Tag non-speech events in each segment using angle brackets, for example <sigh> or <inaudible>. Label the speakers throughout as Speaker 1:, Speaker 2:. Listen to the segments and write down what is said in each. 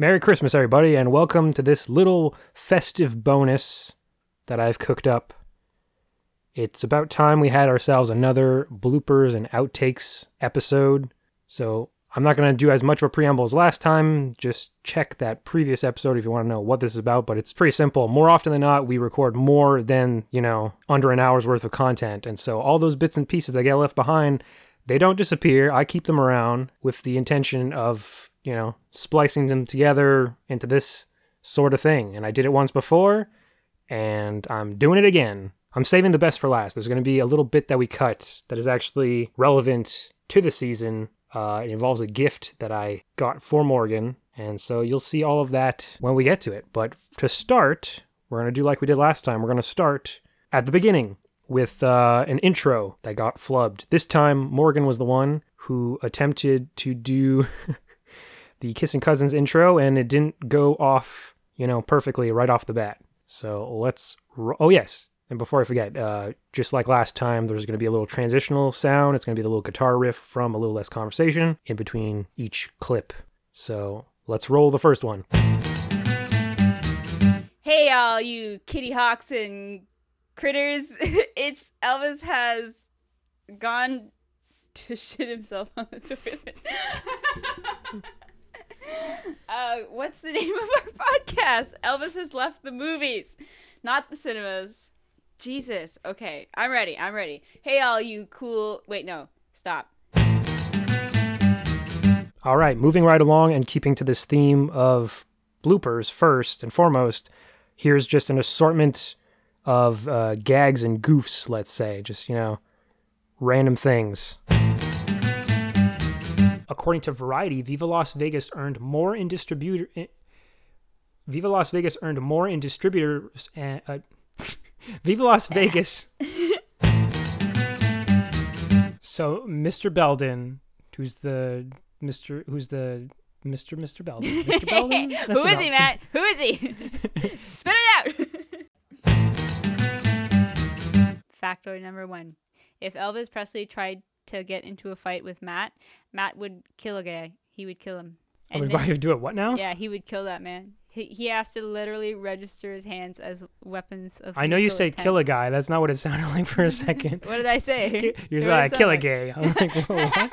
Speaker 1: Merry Christmas, everybody, and welcome to this little festive bonus that I've cooked up. It's about time we had ourselves another bloopers and outtakes episode. So I'm not going to do as much of a preamble as last time. Just check that previous episode if you want to know what this is about. But it's pretty simple. More often than not, we record more than, you know, under an hour's worth of content. And so all those bits and pieces that get left behind, they don't disappear. I keep them around with the intention of you know, splicing them together into this sort of thing. And I did it once before, and I'm doing it again. I'm saving the best for last. There's going to be a little bit that we cut that is actually relevant to the season. Uh, it involves a gift that I got for Morgan, and so you'll see all of that when we get to it. But to start, we're going to do like we did last time. We're going to start at the beginning with uh, an intro that got flubbed. This time, Morgan was the one who attempted to do <laughs> the Kissing Cousins intro, and it didn't go off, you know, perfectly right off the bat. So let's. Ro- oh yes, and before I forget, uh, just like last time, there's going to be a little transitional sound. It's going to be the little guitar riff from a little less conversation in between each clip. So let's roll the first one.
Speaker 2: Hey, all you kitty hawks and critters! <laughs> it's Elvis has gone to <laughs> shit himself on the toilet. <laughs> uh, what's the name of our podcast? Elvis has left the movies, not the cinemas. Jesus. Okay, I'm ready. I'm ready. Hey, all you cool. Wait, no. Stop.
Speaker 1: All right, moving right along and keeping to this theme of bloopers first and foremost, here's just an assortment of uh, gags and goofs, let's say, just, you know, random things. According to Variety, Viva Las Vegas earned more in distributor. In, Viva Las Vegas earned more in distributors. Uh, uh, Viva Las Vegas. so Mr. Belden, who's the Mr. Who's the Mr. Mr. Belden? Mr. <laughs> Belden?
Speaker 2: Who is he, Matt? Who is he? <laughs> Spit it out. Factoid number one: If Elvis Presley tried to get into a fight with Matt, Matt would kill a guy. He would kill him.
Speaker 1: Oh, I mean, why would do it? What now?
Speaker 2: Yeah, he would kill that man. He, he has to literally register his hands as weapons of.
Speaker 1: I know you say
Speaker 2: intent.
Speaker 1: kill a guy. That's not what it sounded like for a <laughs> second.
Speaker 2: What did I say? <laughs>
Speaker 1: You're like kill a gay. I'm like, whoa, what?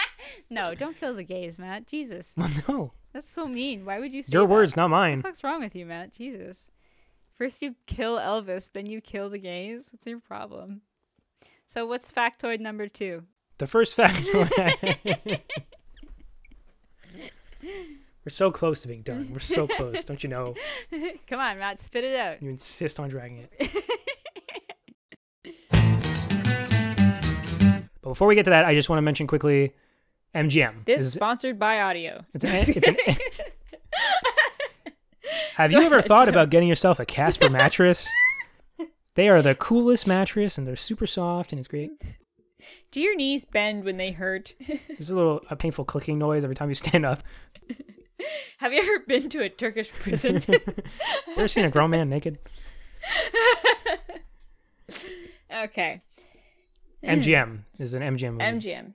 Speaker 1: <laughs>
Speaker 2: no, don't kill the gays, Matt. Jesus,
Speaker 1: well, no,
Speaker 2: that's so mean. Why would you say
Speaker 1: your
Speaker 2: that?
Speaker 1: words, not
Speaker 2: What
Speaker 1: mine.
Speaker 2: the fuck's wrong with you, Matt? Jesus. First you kill Elvis, then you kill the gays. What's your problem? So what's factoid number two?
Speaker 1: The first fact. We're so close to being done. We're so close. Don't you know? <laughs>
Speaker 2: Come on, Matt, spit it out.
Speaker 1: You insist on dragging it. <laughs> But before we get to that, I just want to mention quickly MGM.
Speaker 2: This
Speaker 1: is-
Speaker 2: sponsored by audio.
Speaker 1: it's an, it's an, <laughs> have you ever thought about getting yourself a Casper mattress? They are the coolest mattress and they're super soft and it's great.
Speaker 2: Do your knees bend when they hurt?
Speaker 1: There's a little a painful clicking noise every time you stand up. <laughs>
Speaker 2: Have you ever been to a Turkish <laughs> prison?
Speaker 1: Ever seen a grown man naked? <laughs>
Speaker 2: okay.
Speaker 1: MGM <sighs> is an MGM movie.
Speaker 2: MGM.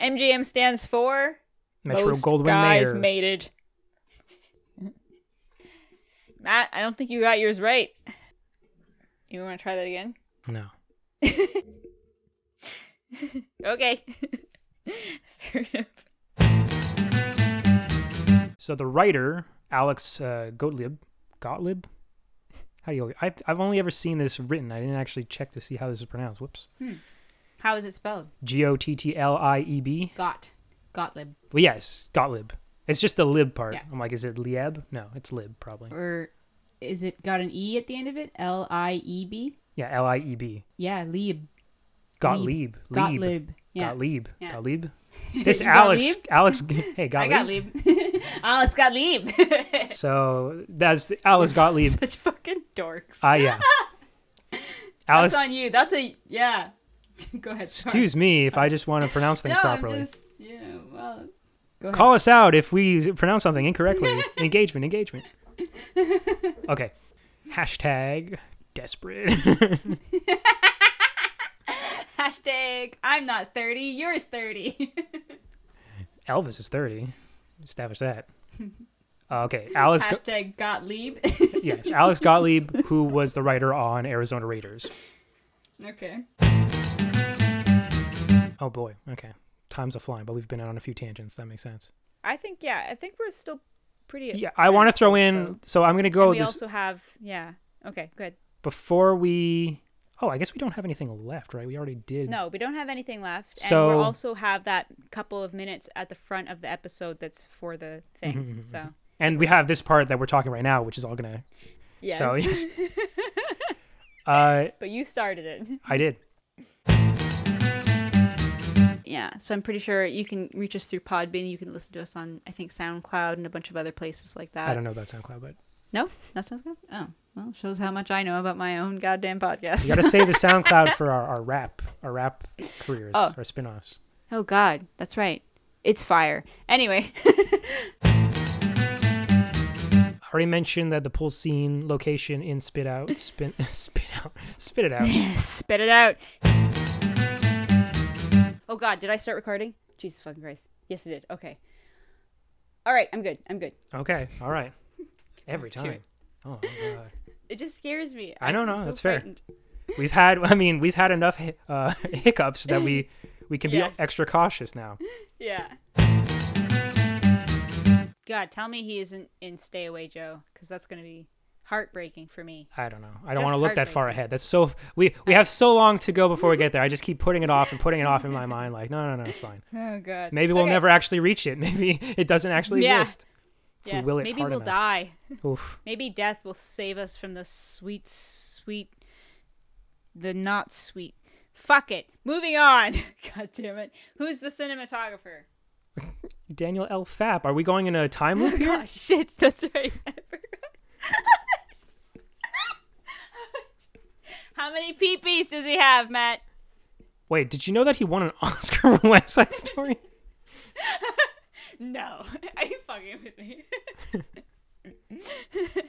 Speaker 2: MGM stands for
Speaker 1: Metro
Speaker 2: Most
Speaker 1: Goldwyn
Speaker 2: guys
Speaker 1: Mayer.
Speaker 2: mated. Matt, I don't think you got yours right. You want to try that again?
Speaker 1: no.
Speaker 2: Okay. Fair enough.
Speaker 1: So the writer Alex uh, Gottlieb, Gottlieb, how do you? I, I've only ever seen this written. I didn't actually check to see how this is pronounced. Whoops.
Speaker 2: How is it spelled?
Speaker 1: G O T T L I E B.
Speaker 2: Got. Gottlieb.
Speaker 1: Well, yes, Gottlieb. It's just the lib part.
Speaker 2: Yeah.
Speaker 1: I'm like, is it Lieb? No, it's lib probably.
Speaker 2: Or is it got an E at the end of it? L I E B?
Speaker 1: Yeah, L I E B.
Speaker 2: Yeah, Lieb.
Speaker 1: Gottlieb. Lieb.
Speaker 2: Gottlieb. Yeah.
Speaker 1: Gottlieb.
Speaker 2: Yeah.
Speaker 1: Gottlieb. <laughs> This
Speaker 2: got
Speaker 1: Alex.
Speaker 2: Lieb?
Speaker 1: Alex. Hey, <laughs>
Speaker 2: I
Speaker 1: Gottlieb.
Speaker 2: got Lieb. <laughs> <laughs> Alex got Lieb. <laughs>
Speaker 1: So that's Alex Gottlieb.
Speaker 2: Such fucking dorks.
Speaker 1: Ah, yeah. <laughs> Alex.
Speaker 2: That's on you. That's a yeah. Go ahead. sorry.
Speaker 1: Excuse me if I just want to pronounce things
Speaker 2: no,
Speaker 1: properly.
Speaker 2: Just yeah. Well, go ahead.
Speaker 1: Call us out if we pronounce something incorrectly. engagement, engagement. Okay. Hashtag desperate.
Speaker 2: Hashtag Hashtag I'm not 30, you're 30.
Speaker 1: Elvis is 30. Establish that. <laughs> Uh, okay, Alex. Go-
Speaker 2: Hashtag Gottlieb. <laughs>
Speaker 1: yes, Alex Gottlieb, <laughs> who was the writer on Arizona Raiders.
Speaker 2: okay.
Speaker 1: Oh boy. Okay, time's a flying, but we've been on a few tangents. That makes sense.
Speaker 2: I think, yeah, I think we're still pretty.
Speaker 1: Yeah, I want to throw in.
Speaker 2: though.
Speaker 1: So I'm gonna
Speaker 2: And
Speaker 1: go
Speaker 2: we
Speaker 1: this
Speaker 2: also have, yeah. Okay, good.
Speaker 1: before we. Oh, I guess we don't have anything left, right? We already did.
Speaker 2: No, we don't have anything left. And
Speaker 1: So-
Speaker 2: we also have that couple of minutes at the front of the episode that's for the thing.
Speaker 1: Mhm,
Speaker 2: So,
Speaker 1: And we have this part that we're talking right now, which is all gonna.
Speaker 2: yes.
Speaker 1: So yes. <laughs> uh,
Speaker 2: but you started it.
Speaker 1: I did.
Speaker 2: Yeah, so I'm pretty sure you can reach us through Podbean. You can listen to us on, I think, SoundCloud and a bunch of other places like that.
Speaker 1: I don't know about SoundCloud, but
Speaker 2: No, not good. Oh, well, shows how much I know about my own goddamn podcast.
Speaker 1: you gotta save the <laughs> SoundCloud for our, our rap, our rap careers,
Speaker 2: Oh.
Speaker 1: our spin-offs.
Speaker 2: oh God, that's right. It's fire. Anyway, <laughs>
Speaker 1: I already mentioned that the pool scene location in Spit Out, spin, <laughs> spit out, spit it out.
Speaker 2: spit it out. Oh God, did I start recording? Jesus fucking Christ. Yes, I did. Okay. All right, I'm good. I'm good.
Speaker 1: Okay, all right. Every time. Oh my god.
Speaker 2: It just scares me.
Speaker 1: I don't know,
Speaker 2: so
Speaker 1: that's fair. We've had, I mean, we've had enough uh, <laughs> hiccups that we <laughs> we can be
Speaker 2: Yes.
Speaker 1: extra cautious now. <laughs>
Speaker 2: Yeah. God, tell me he isn't in Stay Away Joe, because that's gonna be heartbreaking for me.
Speaker 1: I don't know. I don't want to look that far ahead. That's so we we have so long to go before we get there. I just keep putting it off and putting it off in my mind. Like, no, no, no, it's fine.
Speaker 2: Oh God.
Speaker 1: Maybe we'll
Speaker 2: Okay.
Speaker 1: never actually reach it. Maybe it doesn't actually
Speaker 2: Yeah.
Speaker 1: exist. If
Speaker 2: Yes, maybe we'll
Speaker 1: enough.
Speaker 2: die.
Speaker 1: Oof. <laughs>
Speaker 2: Maybe death will save us from the sweet, sweet, the not sweet. Fuck it. Moving on. <laughs> God damn it. Who's the cinematographer? <laughs>
Speaker 1: Daniel L. Fapp. Are we going in a time loop here?
Speaker 2: Oh, shit. That's right. How many peepees does he have, Matt?
Speaker 1: Wait, did you know that he won an Oscar for West Side Story?
Speaker 2: No. <laughs> Are you fucking with me? <laughs>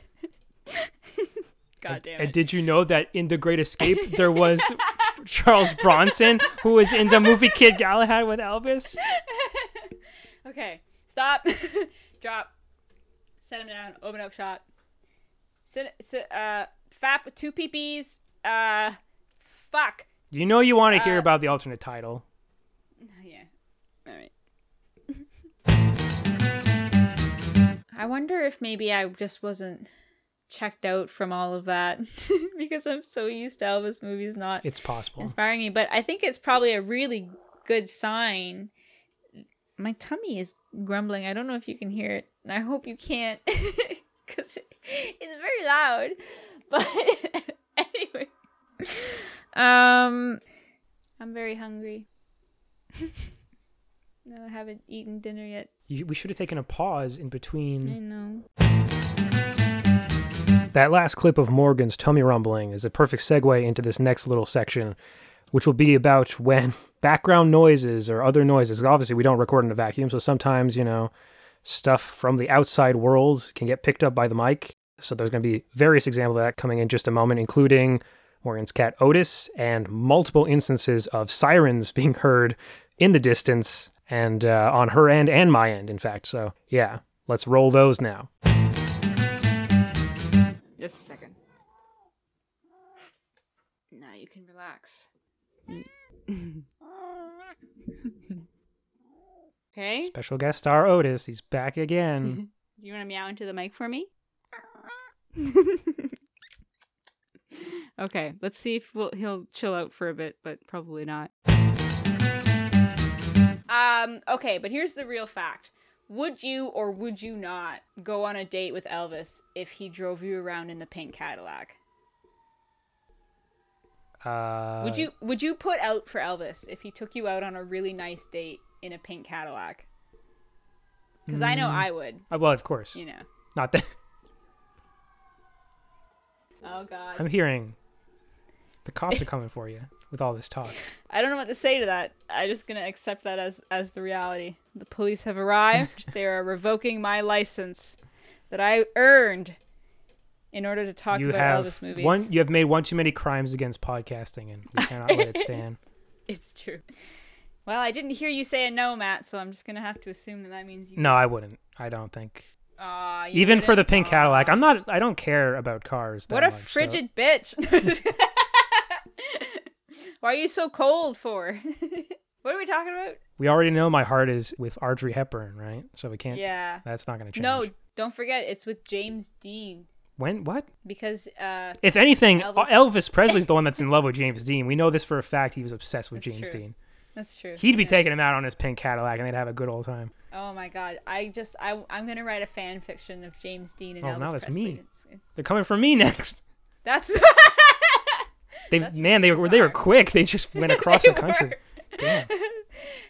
Speaker 2: God damn it.
Speaker 1: And did you know that in The Great Escape there was Charles Bronson who was in the movie Kid Galahad with Elvis? <laughs>
Speaker 2: Okay. Stop. Drop. Set him down. Open up shop. Uh, Fapp with two peepees. Uh, fuck.
Speaker 1: You know you want to hear
Speaker 2: Uh,
Speaker 1: about the alternate title.
Speaker 2: Yeah. All right. I wonder if maybe I just wasn't checked out from all of that <laughs> because I'm so used to Elvis movies not
Speaker 1: It's possible.
Speaker 2: inspiring me. But I think it's probably a really good sign. My tummy is grumbling. I don't know if you can hear it. and I hope you can't <laughs> because it's very loud. <laughs> But anyway, um, I'm very hungry. no, I haven't eaten dinner yet.
Speaker 1: You, we should have taken a pause in between.
Speaker 2: I know.
Speaker 1: That last clip of Morgan's tummy rumbling is a perfect segue into this next little section, which will be about when <laughs> background noises or other noises. Obviously, we don't record in a vacuum, so sometimes, you know, stuff from the outside world can get picked up by the mic. So there's going to be various examples of that coming in just a moment, including Morgan's cat Otis and multiple instances of sirens <laughs> being heard in the distance and uh, on her end and my end, in fact. So yeah, let's roll those now.
Speaker 2: Just a second. Now you can relax. okay.
Speaker 1: Special guest star Otis, he's back again. <laughs>
Speaker 2: Do you want to meow into the mic for me? <laughs> okay, let's see if we'll, he'll chill out for a bit, but probably not. Um, okay, but here's the real fact. Would you or would you not go on a date with Elvis if he drove you around in the pink Cadillac?
Speaker 1: Uh,
Speaker 2: Would you would you put out for Elvis if he took you out on a really nice date in a pink Cadillac? Because I know I would,
Speaker 1: Uh, well, of course.
Speaker 2: you know.
Speaker 1: Not that <laughs>
Speaker 2: Oh God.
Speaker 1: I'm hearing the cops are coming for you with all this talk.
Speaker 2: I don't know what to say to that. I'm just gonna accept that as as the reality. The police have arrived. <laughs> they are revoking my license that I earned in order to talk
Speaker 1: you
Speaker 2: about Elvis movies.
Speaker 1: one. You have made one too many crimes against podcasting, and we cannot let it stand. <laughs>
Speaker 2: It's true. Well, I didn't hear you say a no, Matt, so I'm just gonna have to assume that that means you.
Speaker 1: No, I wouldn't. I don't think.
Speaker 2: You
Speaker 1: Even for the pink. Cadillac, I'm not. I don't care about cars. That
Speaker 2: What a
Speaker 1: much, so-
Speaker 2: frigid bitch. <laughs> Why are you so cold for? <laughs> what are we talking about?
Speaker 1: We already know my heart is with Audrey Hepburn, right? So we can't.
Speaker 2: Yeah.
Speaker 1: That's not going to change.
Speaker 2: No, don't forget it's with James Dean
Speaker 1: When what?
Speaker 2: because uh
Speaker 1: If anything,
Speaker 2: Elvis.
Speaker 1: Elvis, Presley's the one that's in <laughs> love with James Dean. We know this for a fact. He was obsessed with
Speaker 2: That's
Speaker 1: James
Speaker 2: true.
Speaker 1: Dean.
Speaker 2: that's true.
Speaker 1: He'd be
Speaker 2: Yeah.
Speaker 1: taking him out on his pink Cadillac, and they'd have a good old time.
Speaker 2: Oh my god. I just I I'm going to write a fan fiction of James Dean and
Speaker 1: Oh,
Speaker 2: Elvis
Speaker 1: now that's
Speaker 2: Presley.
Speaker 1: me.
Speaker 2: It's, it's,
Speaker 1: They're coming for me next.
Speaker 2: that's <laughs>
Speaker 1: They
Speaker 2: That's
Speaker 1: man, they were they were quick. They just went <laughs> across the country. <laughs>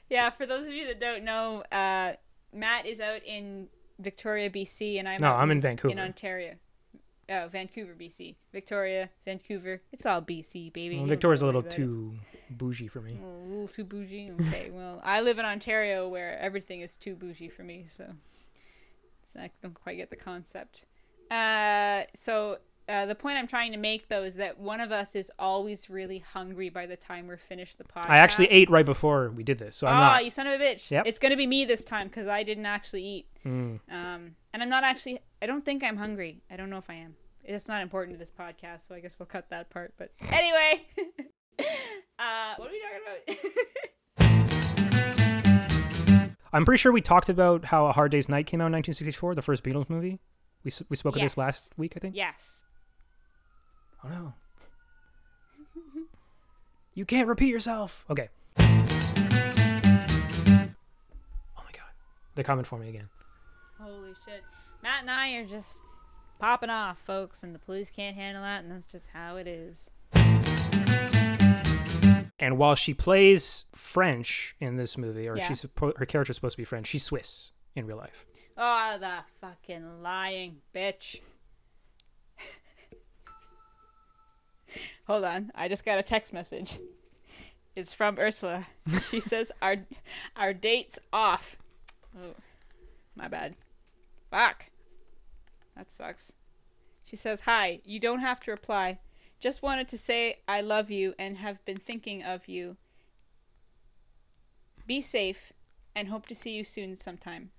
Speaker 2: Yeah, for those of you that don't know, uh, Matt is out in Victoria, BC, and I'm
Speaker 1: No,
Speaker 2: out
Speaker 1: I'm in Vancouver.
Speaker 2: in Ontario. Oh, Vancouver, BC. Victoria, Vancouver. It's all BC, baby.
Speaker 1: Well, Victoria's a little too bougie for me.
Speaker 2: A little too bougie. Okay, <laughs> well, I live in Ontario where everything is too bougie for me, so it's I don't quite get the concept. Uh, so uh, the point I'm trying to make though is that one of us is always really hungry by the time we're finished the podcast.
Speaker 1: I actually ate right before we did this, so I'm
Speaker 2: Ah,
Speaker 1: not.
Speaker 2: you son of a bitch.
Speaker 1: Yep.
Speaker 2: It's gonna be me this time because I didn't actually eat.
Speaker 1: Mm.
Speaker 2: Um, and I'm not actually. I don't think I'm hungry. I don't know if I am. It's not important to this podcast, so I guess we'll cut that part. But <laughs> anyway, <laughs> uh, what are we talking about? <laughs>
Speaker 1: I'm pretty sure we talked about how A Hard Day's Night came out in 1964, the first Beatles movie. We we spoke of this last week, I think.
Speaker 2: yes.
Speaker 1: Oh no. <laughs> you can't repeat yourself. Okay. Oh my god. They're coming for me again.
Speaker 2: Holy shit. Matt and I are just popping off, folks, and the police can't handle that, and that's just how it is.
Speaker 1: And while she plays French in this movie, or
Speaker 2: Yeah.
Speaker 1: she's her character's supposed to be French, she's Swiss in real life.
Speaker 2: Oh, the fucking lying bitch. <laughs> Hold on, I just got a text message. It's from Ursula. She <laughs> says our our date's off. Oh, my bad. Fuck. That sucks. She says, "Hi, you don't have to reply. Just wanted to say I love you and have been thinking of you. Be safe and hope to see you soon sometime."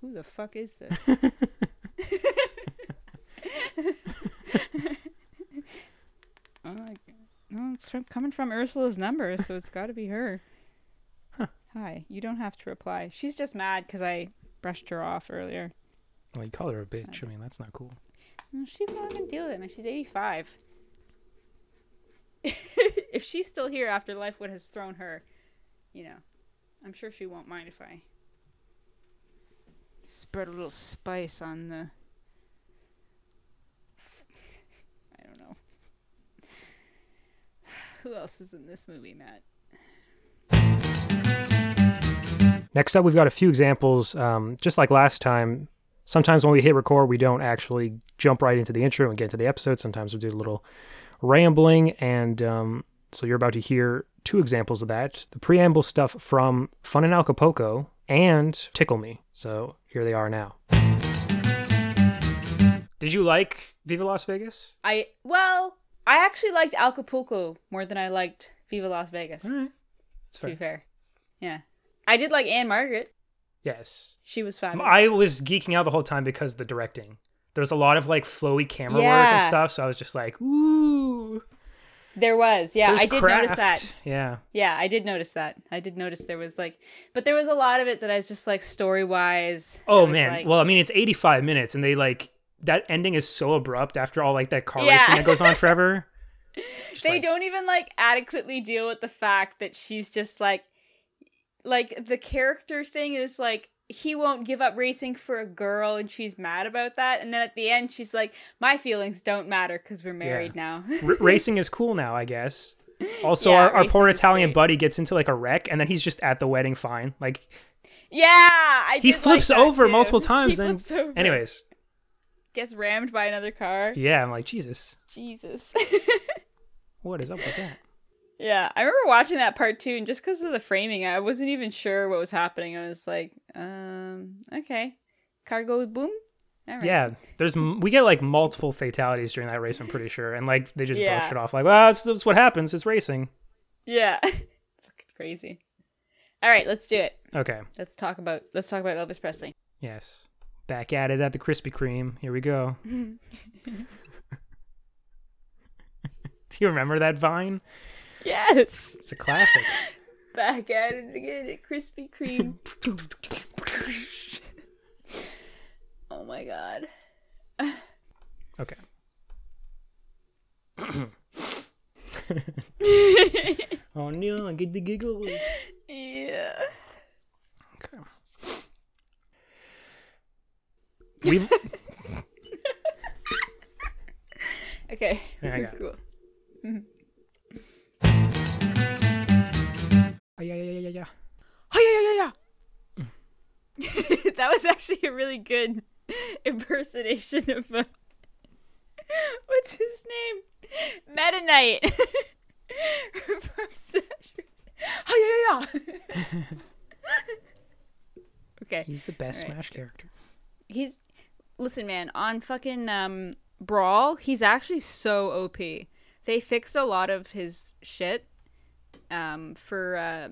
Speaker 2: Who the fuck is this? <laughs> oh my god. No, it's from, coming from Ursula's number, so it's got to be her.
Speaker 1: Huh.
Speaker 2: Hi, you don't have to reply. She's just mad because I brushed her off earlier.
Speaker 1: Well, you call her a bitch.
Speaker 2: not
Speaker 1: I mean, that's not cool.
Speaker 2: No, she won't even deal with it, man. She's 85. <laughs> if she's still here after life what has thrown her, you know, I'm sure she won't mind if I spread a little spice on the. I don't know. Who else is in this movie, Matt?
Speaker 1: Next up, we've got a few examples. Um, just like last time, sometimes when we hit record, we don't actually jump right into the intro and get into the episode. Sometimes we do a little rambling. And um, so you're about to hear two examples of that the preamble stuff from Fun in Acapulco and Tickle Me. So here they are now. Did you like Viva Las Vegas?
Speaker 2: I well, I actually liked Acapulco more than I liked Viva Las Vegas.
Speaker 1: All right. It's
Speaker 2: To be
Speaker 1: fair.
Speaker 2: fair, yeah, I did like Ann-Margret.
Speaker 1: Yes.
Speaker 2: She was fabulous.
Speaker 1: I was geeking out the whole time because the directing. There's a lot of like flowy camera work and stuff, so I was just like, ooh.
Speaker 2: There was, yeah,
Speaker 1: There's
Speaker 2: I did notice that.
Speaker 1: Yeah.
Speaker 2: Yeah, I did notice that. I did notice there was like, but there was a lot of it that I was just like story wise.
Speaker 1: Oh man. well, I mean, it's 85 minutes, and they like that ending is so abrupt after all like that car
Speaker 2: Yeah.
Speaker 1: racing that goes on forever. <laughs> Just
Speaker 2: they
Speaker 1: like-
Speaker 2: don't even like adequately deal with the fact that she's just like, like the character thing is like he won't give up racing for a girl, and she's mad about that. And then at the end, she's like, "My feelings don't matter because we're married now."
Speaker 1: R- <laughs> racing is cool now, I guess. <laughs> Also,
Speaker 2: Yeah,
Speaker 1: our, our poor Italian
Speaker 2: great.
Speaker 1: buddy gets into like a wreck, and then he's just at the wedding fine. Like
Speaker 2: yeah, I
Speaker 1: he
Speaker 2: did like
Speaker 1: flips over
Speaker 2: too.
Speaker 1: multiple times. Then,
Speaker 2: flips over.
Speaker 1: anyways,
Speaker 2: gets rammed by another car.
Speaker 1: yeah, I'm like Jesus,
Speaker 2: Jesus. <laughs>
Speaker 1: what is up with that?
Speaker 2: Yeah, I remember watching that part too, and just because of the framing, I wasn't even sure what was happening. I was like, um, okay, car goes boom, All right.
Speaker 1: Yeah, there's we get like multiple fatalities during that race. I'm pretty sure, and like they just
Speaker 2: Yeah.
Speaker 1: brush it off like, well, that's, that's what happens. It's racing.
Speaker 2: Yeah. <laughs> Fucking crazy. All right, let's do it.
Speaker 1: Okay.
Speaker 2: Let's talk about let's talk about Elvis Presley.
Speaker 1: Yes. Back at it at the Krispy Kreme. Here we go. <laughs> <laughs> Do you remember that vine?
Speaker 2: Yes.
Speaker 1: It's a classic. <laughs>
Speaker 2: Back at it again at Krispy Kreme. oh my god.
Speaker 1: Okay. oh no, I get the giggles.
Speaker 2: Yeah.
Speaker 1: Okay. We <laughs>
Speaker 2: Okay.
Speaker 1: Yeah, I got it.
Speaker 2: cool.
Speaker 1: Oh, yeah, yeah, yeah, yeah, yeah.
Speaker 2: Oh yeah, yeah, yeah, yeah. <laughs> that was actually a really good <laughs> impersonation of uh, what's his name? Meta Knight. From Smash Bros. Oh yeah, yeah, yeah. okay.
Speaker 1: He's the best
Speaker 2: Alright.
Speaker 1: Smash character.
Speaker 2: He's listen, man, on fucking um Brawl, he's actually so OP. They fixed a lot of his shit um for uh,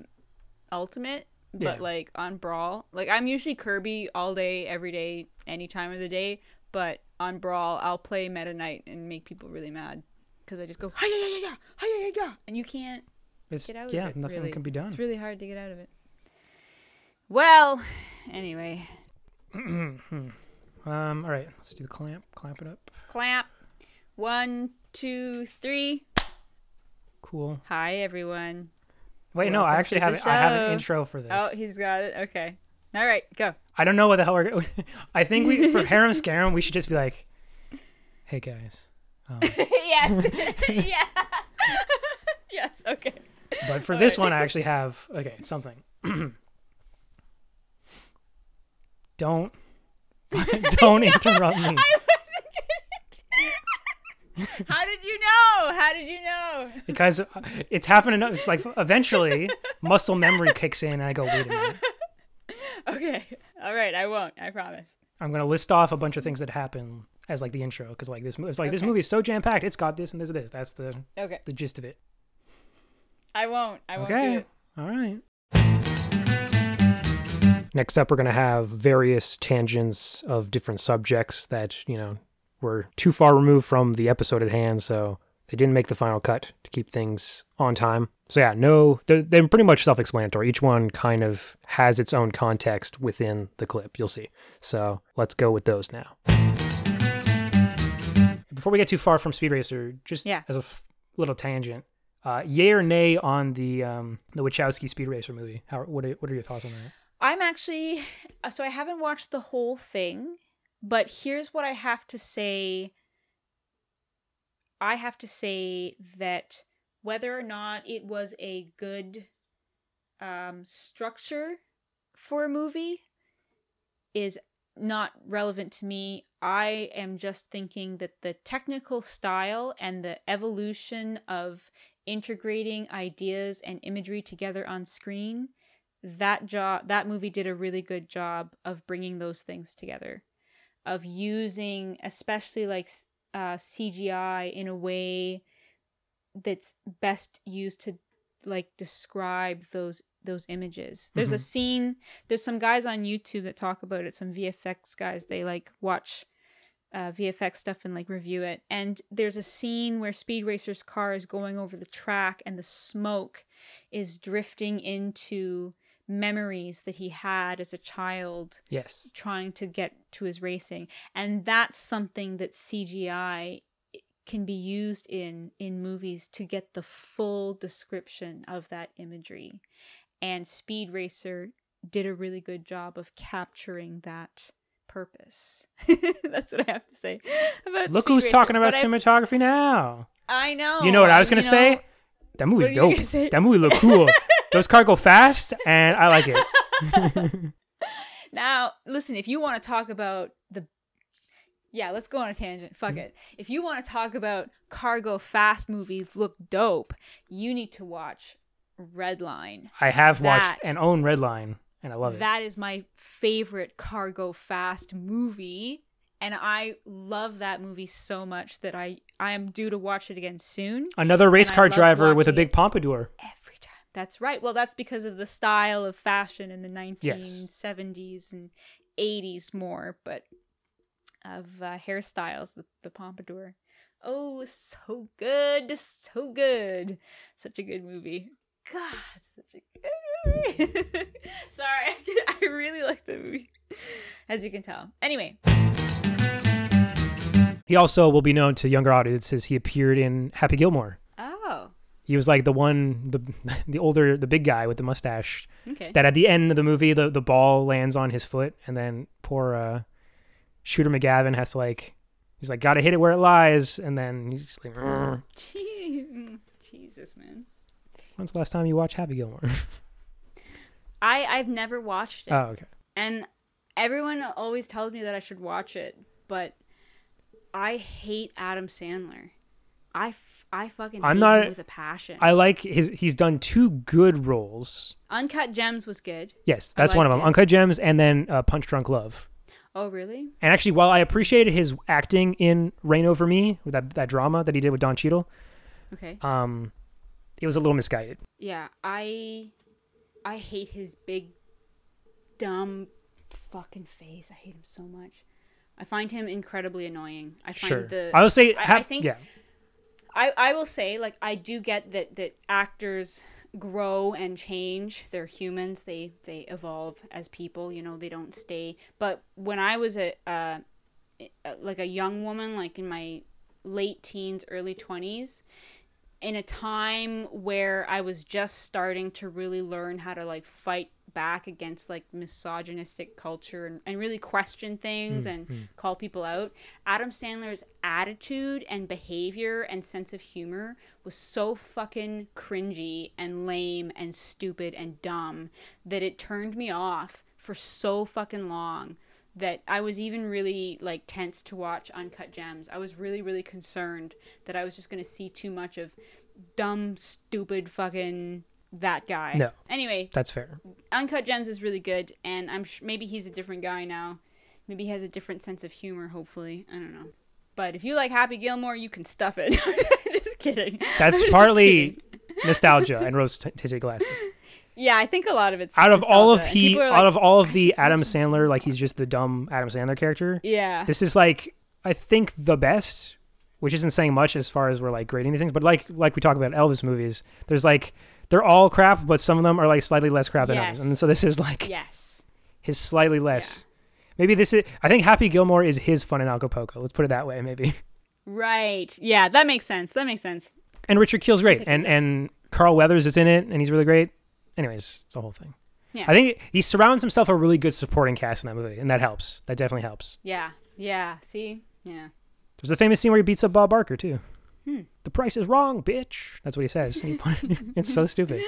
Speaker 2: Ultimate, but
Speaker 1: Yeah.
Speaker 2: like on Brawl, like I'm usually Kirby all day, every day, any time of the day, but on Brawl, I'll play Meta Knight and make people really mad because I just go hi yeah yeah yeah hi yeah yeah yeah, and you can't
Speaker 1: It's,
Speaker 2: get out
Speaker 1: yeah,
Speaker 2: of it.
Speaker 1: nothing
Speaker 2: really.
Speaker 1: can be done.
Speaker 2: It's really hard to get out of it. Well, anyway, <clears throat> <clears throat>
Speaker 1: um, all right, let's do the clamp. Clamp it up.
Speaker 2: Clamp. One, two, three.
Speaker 1: Cool.
Speaker 2: Hi, everyone.
Speaker 1: Wait, no, I actually have
Speaker 2: the
Speaker 1: I have an intro for this.
Speaker 2: Oh, he's got it. Okay. All right, go.
Speaker 1: I don't know what the hell we're. <laughs> I think we for Harum <laughs> Scarum we should just be like, hey guys. Um, <laughs>
Speaker 2: yes. yeah. yes. Okay.
Speaker 1: but for
Speaker 2: All
Speaker 1: this
Speaker 2: right.
Speaker 1: one, I actually have okay something. <clears throat> don't <laughs> don't interrupt me.
Speaker 2: I wasn't gonna. <laughs> How did you know? How did you know?
Speaker 1: because it's happening. It's like eventually muscle memory kicks in, and I go, wait a minute. <laughs>
Speaker 2: Okay. All right. I won't. I promise.
Speaker 1: I'm gonna list off a bunch of things that happen as like the intro, because like this, it's like this movie is so jam packed. It's got this and this and this. That's the
Speaker 2: Okay.
Speaker 1: the gist of it.
Speaker 2: I won't. I won't do
Speaker 1: okay,
Speaker 2: it.
Speaker 1: all right. Next up, we're gonna have various tangents of different subjects that you know were too far removed from the episode at hand, so they didn't make the final cut to keep things on time. So yeah, no, they're, they're pretty much self-explanatory. Each one kind of has its own context within the clip. You'll see. So let's go with those now. Before we get too far from Speed Racer, just
Speaker 2: Yeah.
Speaker 1: as a f- little tangent, uh, yay or nay on the um, the Wachowski Speed Racer movie? How what are, what are your thoughts on that?
Speaker 2: I'm actually uh, so I haven't watched the whole thing, but here's what I have to say. I have to say that whether or not it was a good um, structure for a movie is not relevant to me. I am just thinking that the technical style and the evolution of integrating ideas and imagery together on screen that job that movie did a really good job of bringing those things together of using especially like uh, cgi in a way that's best used to like describe those those images there's a
Speaker 1: Mhm.
Speaker 2: scene there's some guys on youtube that talk about it some vfx guys they like watch uh, VFX stuff and like review it. And there's a scene where Speed Racer's car is going over the track and the smoke is drifting into memories that he had as a child
Speaker 1: Yes.
Speaker 2: trying to get to his racing. And that's something that CGI can be used in in movies to get the full description of that imagery. And Speed Racer did a really good job of capturing that purpose. <laughs> That's what I have to say about
Speaker 1: Look
Speaker 2: Speed
Speaker 1: who's
Speaker 2: Racer.
Speaker 1: talking about
Speaker 2: But
Speaker 1: cinematography now.
Speaker 2: I know.
Speaker 1: You know what I was gonna say?
Speaker 2: know-
Speaker 1: That movie's dope. That movie look cool. <laughs> Those cars go fast, and I like it. <laughs> <laughs>
Speaker 2: Now, listen, if you want to talk about the Yeah, let's go on a tangent. Fuck
Speaker 1: Mm-hmm.
Speaker 2: it. If you want to talk about cargo fast movies look dope, you need to watch Redline.
Speaker 1: I have watched and own Redline, and I love it.
Speaker 2: That is my favorite cargo fast movie and I love that movie so much that I I am due to watch it again soon.
Speaker 1: Another race car driver with a big pompadour.
Speaker 2: Every. That's right. Well, that's because of the style of fashion in the 1970s and 80s more, but of uh, hairstyles, the, the pompadour. Oh, so good. So good. Such a good movie. God, such a good movie. <laughs> Sorry, I, I really like the movie, as you can tell. Anyway,
Speaker 1: He also will be known to younger audiences. He appeared in Happy Gilmore. He was like the one, the <laughs> the older, the big guy with the mustache.
Speaker 2: okay.
Speaker 1: That at the end of the movie, the, the ball lands on his foot, and then poor uh, Shooter McGavin has to like, he's like, gotta hit it where it lies, and then he's just like, "Rrr." <laughs>
Speaker 2: Jesus, man.
Speaker 1: when's the last time you watched Happy Gilmore? <laughs>
Speaker 2: I I've never watched it.
Speaker 1: oh, okay.
Speaker 2: And everyone always tells me that I should watch it, but I hate Adam Sandler. I, I fucking
Speaker 1: I'm
Speaker 2: hate
Speaker 1: not-
Speaker 2: him with a passion.
Speaker 1: I like his. He's done two good roles.
Speaker 2: Uncut Gems was good.
Speaker 1: Yes, that's one of them.
Speaker 2: it.
Speaker 1: Uncut Gems, and then uh, Punch Drunk Love.
Speaker 2: Oh, really?
Speaker 1: And actually, while I appreciated his acting in Reign Over Me, with that that drama that he did with Don Cheadle,
Speaker 2: Okay.
Speaker 1: um, it was a little misguided.
Speaker 2: Yeah, I I hate his big dumb fucking face. I hate him so much. I find him incredibly annoying. I find
Speaker 1: Sure,
Speaker 2: the
Speaker 1: I would say.
Speaker 2: I-
Speaker 1: ha-
Speaker 2: I think-
Speaker 1: yeah,
Speaker 2: I, I will say like I do get that that actors grow and change. They're humans. They they evolve as people you know they don't stay. But when I was a like a young woman like in my late teens early 20s in a time where I was just starting to really learn how to like fight back against like misogynistic culture and, and really question things hmm, and hmm. call people out. Adam Sandler's attitude and behavior and sense of humor was so fucking cringy and lame and stupid and dumb that it turned me off for so fucking long that I was even really like tense to watch Uncut Gems. I was really really concerned that I was just going to see too much of dumb stupid fucking that guy.
Speaker 1: No.
Speaker 2: Anyway,
Speaker 1: that's fair.
Speaker 2: Uncut Gems is really good and I'm sh- maybe he's a different guy now. Maybe he has a different sense of humor hopefully. I don't know. But if you like Happy Gilmore, you can stuff it. <laughs> just kidding.
Speaker 1: That's <laughs> partly
Speaker 2: kidding.
Speaker 1: nostalgia and rose tinted glasses.
Speaker 2: Yeah, I think a lot of it's
Speaker 1: Out of all of he,
Speaker 2: are
Speaker 1: out of all of the Adam. Sandler, like he's just the dumb Adam Sandler character.
Speaker 2: Yeah.
Speaker 1: This is like I think the best, which isn't saying much as far as we're like grading these things, but like like we talk about Elvis movies, there's like they're all crap, but some of them are like slightly less crap than others, and so this is like
Speaker 2: yes.
Speaker 1: his slightly less. Maybe this is. I think Happy Gilmore is his fun in Acapulco. Let's put it that way, maybe.
Speaker 2: Right. Yeah, that makes sense. That makes sense.
Speaker 1: And Richard Kiel's great, and and Carl Weathers is in it, and he's really great. Anyways, it's the whole thing.
Speaker 2: Yeah.
Speaker 1: I think he surrounds himself a really good supporting cast in that movie, and that helps. That definitely helps.
Speaker 2: Yeah. Yeah. See? Yeah.
Speaker 1: There's a famous scene where he beats up Bob Barker too.
Speaker 2: Hmm.
Speaker 1: The price is wrong, bitch. That's what he says. <laughs> It's so stupid.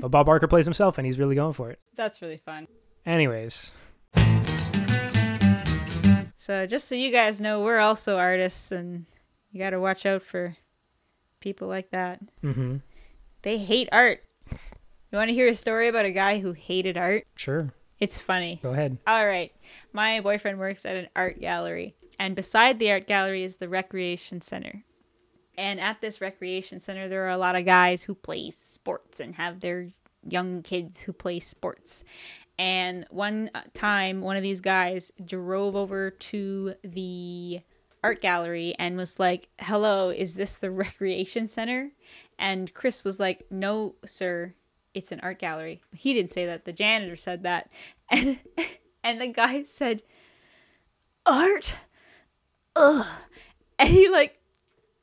Speaker 1: But Bob Barker plays himself, and he's really going for it.
Speaker 2: That's really fun.
Speaker 1: Anyways,
Speaker 2: So just so you guys know, we're also artists and you got to watch out for people like that.
Speaker 1: mm-hmm.
Speaker 2: They hate art. You want to hear a story about a guy who hated art?
Speaker 1: sure,
Speaker 2: It's funny.
Speaker 1: go ahead.
Speaker 2: All right. My boyfriend works at an art gallery, and beside the art gallery is the recreation center. And at this recreation center, there are a lot of guys who play sports and have their young kids who play sports. And one uh, time, one of these guys drove over to the art gallery and was like, Hello, is this the <laughs> recreation center? And Chris was like, No, sir, it's an art gallery. He didn't say that. The janitor said that. <laughs> And and the guy said, Art? Ugh. And he like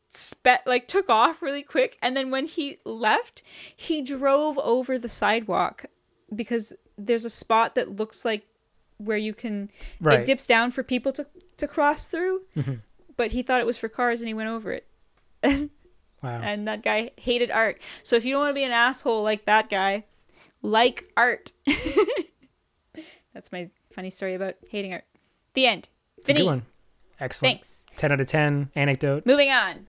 Speaker 2: spat like took off really quick and then when he left, he drove over the sidewalk because there's a spot that looks like where you can
Speaker 1: Right.
Speaker 2: it dips down for people to to cross through.
Speaker 1: Mhm.
Speaker 2: But he thought it was for cars and he went over it. <laughs>
Speaker 1: Wow.
Speaker 2: And that guy hated art. So if you don't want to be an asshole like that guy, like art. <laughs> That's my funny story about hating art. The end. Vinny.
Speaker 1: good one. Excellent.
Speaker 2: Thanks.
Speaker 1: 10 out of 10. Anecdote.
Speaker 2: Moving on.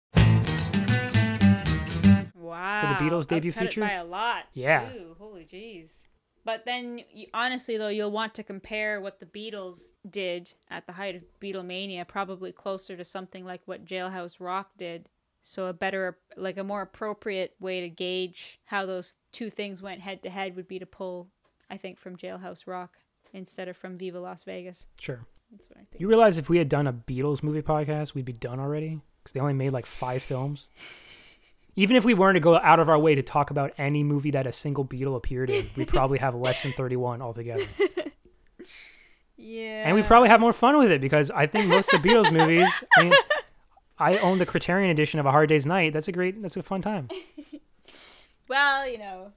Speaker 2: Wow. For
Speaker 1: the
Speaker 2: Beatles debut
Speaker 1: feature?
Speaker 2: by a lot.
Speaker 1: Yeah.
Speaker 2: Holy jeez. But then, you, honestly, though, you'll want to compare what the Beatles did at the height of Beatlemania, probably closer to something like what Jailhouse Rock did. So, a better, like a more appropriate way to gauge how those two things went head to head would be to pull, I think, from Jailhouse Rock instead of from Viva Las Vegas.
Speaker 1: Sure.
Speaker 2: That's what I think.
Speaker 1: You realize if we had done a Beatles movie podcast, we'd be done already because they only made like five films. <laughs> Even if we weren't to go out of our way to talk about any movie that a single Beatle appeared in, we'd probably have less than 31 altogether. <laughs>
Speaker 2: Yeah.
Speaker 1: And we probably have more fun with it because I think most of the Beatles movies, I mean, I own the Criterion edition of A Hard Day's Night. That's a great, that's a fun time. <laughs>
Speaker 2: Well, you know,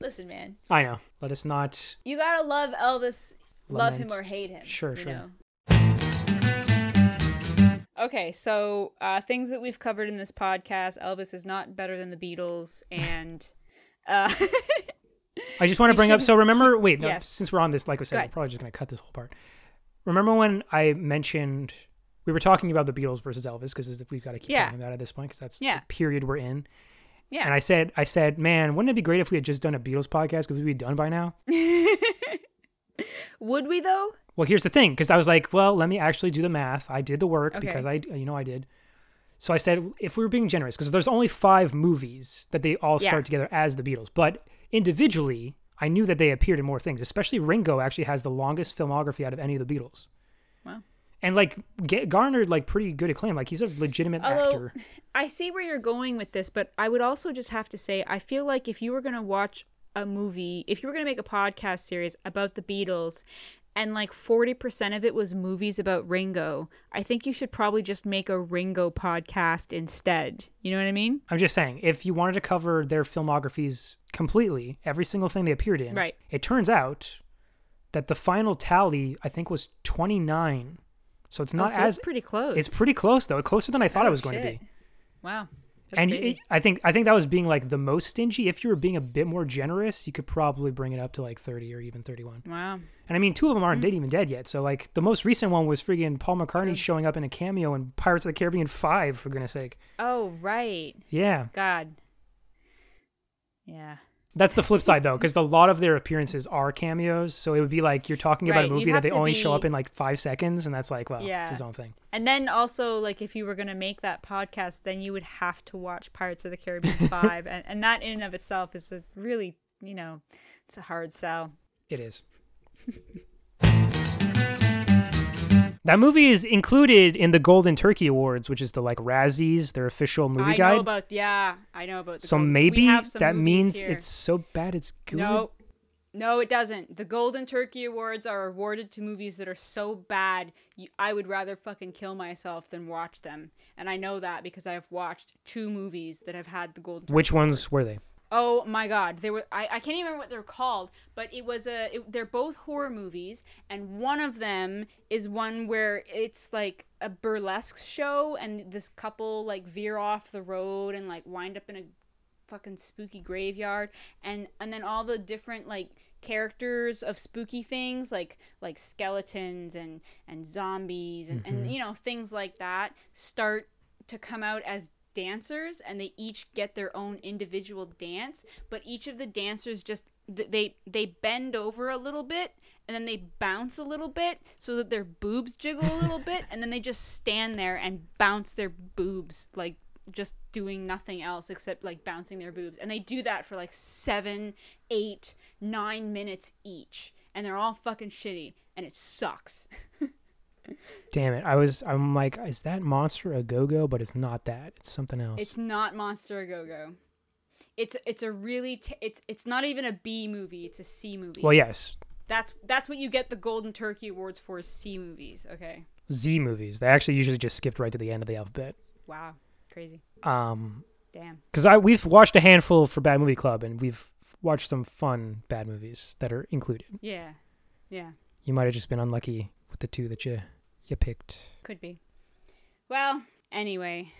Speaker 2: listen, man.
Speaker 1: I know. Let us not.
Speaker 2: You gotta love Elvis, love him or hate him.
Speaker 1: Sure, sure.
Speaker 2: know? Okay, so uh, things that we've covered in this podcast: Elvis is not better than the Beatles, <laughs> and uh,
Speaker 1: I just want to <laughs> bring up. So remember, wait, no,
Speaker 2: yes.
Speaker 1: since we're on this, like I said, we're probably just going to cut this whole part. Remember when I mentioned we were talking about the Beatles versus Elvis because we've got to keep
Speaker 2: Yeah.
Speaker 1: talking about it at this point because that's
Speaker 2: Yeah.
Speaker 1: the period we're in.
Speaker 2: yeah,
Speaker 1: And I said, I said, man, wouldn't it be great if we had just done a Beatles podcast because we'd be done by now? <laughs>
Speaker 2: would we though?
Speaker 1: Well, here's the thing, because I was like, well, let me actually do the math. I did the work
Speaker 2: Okay.
Speaker 1: because I, you know, I did. So I said, if we were being generous, because there's only five movies that they all start
Speaker 2: Yeah.
Speaker 1: together as the Beatles, but individually, I knew that they appeared in more things. Especially Ringo actually has the longest filmography out of any of the Beatles,
Speaker 2: Wow.
Speaker 1: And like get, garnered like pretty good acclaim. Like he's a legitimate
Speaker 2: Although-
Speaker 1: actor. <laughs>
Speaker 2: I see where you're going with this, but I would also just have to say I feel like if you were going to watch a movie, if you were going to make a podcast series about the Beatles and like 40% of it was movies about Ringo, I think you should probably just make a Ringo podcast instead. You know what I mean?
Speaker 1: I'm just saying, if you wanted to cover their filmographies completely, every single thing they appeared in,
Speaker 2: Right.
Speaker 1: it turns out that the final tally, I think, was 29. So it's
Speaker 2: Oh,
Speaker 1: not
Speaker 2: so
Speaker 1: as
Speaker 2: it's pretty close.
Speaker 1: it's pretty close though, closer than I thought
Speaker 2: Oh,
Speaker 1: it was going to be.
Speaker 2: Wow. That's
Speaker 1: and it, I think I think that was being like the most stingy. If you were being a bit more generous, you could probably bring it up to like 30 or even 31.
Speaker 2: wow.
Speaker 1: And I mean, two of them aren't hmm. dead even dead yet. So like the most recent one was friggin' Paul McCartney
Speaker 2: True.
Speaker 1: showing up in a cameo in Pirates of the Caribbean 5 for goodness sake.
Speaker 2: Oh, right.
Speaker 1: Yeah.
Speaker 2: God. Yeah.
Speaker 1: That's the flip side though, because a lot of their appearances are cameos. So it would be like you're talking about
Speaker 2: Right,
Speaker 1: a movie that they only show up in like five seconds, and that's like, well,
Speaker 2: Yeah.
Speaker 1: it's his own thing.
Speaker 2: And then also, like, if you were going to make that podcast, then you would have to watch Pirates of the Caribbean <laughs> 5. and, and that in and of itself is a really, you know, it's a hard sell.
Speaker 1: It is. That movie is included in the Golden Turkey Awards, which is the like Razzies, their official movie
Speaker 2: I
Speaker 1: guide.
Speaker 2: know about, yeah, I know about the
Speaker 1: so
Speaker 2: Golden-
Speaker 1: maybe that means
Speaker 2: here.
Speaker 1: it's so bad it's good.
Speaker 2: No, no, it doesn't. The Golden Turkey Awards are awarded to movies that are so bad, you, I would rather fucking kill myself than watch them. And I know that because I've watched two movies that have had the Golden Turkey
Speaker 1: Which ones were they?
Speaker 2: Oh my god, they were I, I can't even remember what they're called, but it was a it, they're both horror movies and one of them is one where it's like a burlesque show and this couple like veer off the road and like wind up in a fucking spooky graveyard and and then all the different like characters of spooky things like like skeletons and and zombies and, and mm-hmm. you know things like that start to come out as dancers and they each get their own individual dance but each of the dancers just they they bend over a little bit and then they bounce a little bit so that their boobs jiggle a little bit and then they just stand there and bounce their boobs like just doing nothing else except like bouncing their boobs. And they do that for like seven eight nine minutes each and they're all fucking shitty and it sucks <laughs>
Speaker 1: Damn it! I was I'm like, is that Monster a Go Go? But it's not that. It's something else.
Speaker 2: It's not Monster a Go Go. It's it's a really t- it's it's not even a B movie. It's a C movie.
Speaker 1: well, yes,
Speaker 2: That's that's what you get the Golden Turkey Awards for is C movies. Okay.
Speaker 1: Z movies. They actually usually just skipped right to the end of the alphabet.
Speaker 2: Wow. Crazy.
Speaker 1: Um,
Speaker 2: Damn.
Speaker 1: because I we've watched a handful for Bad Movie Club, and we've watched some fun bad movies that are included.
Speaker 2: Yeah. Yeah.
Speaker 1: You might have just been unlucky the two that you you picked.
Speaker 2: Could be. Well, anyway.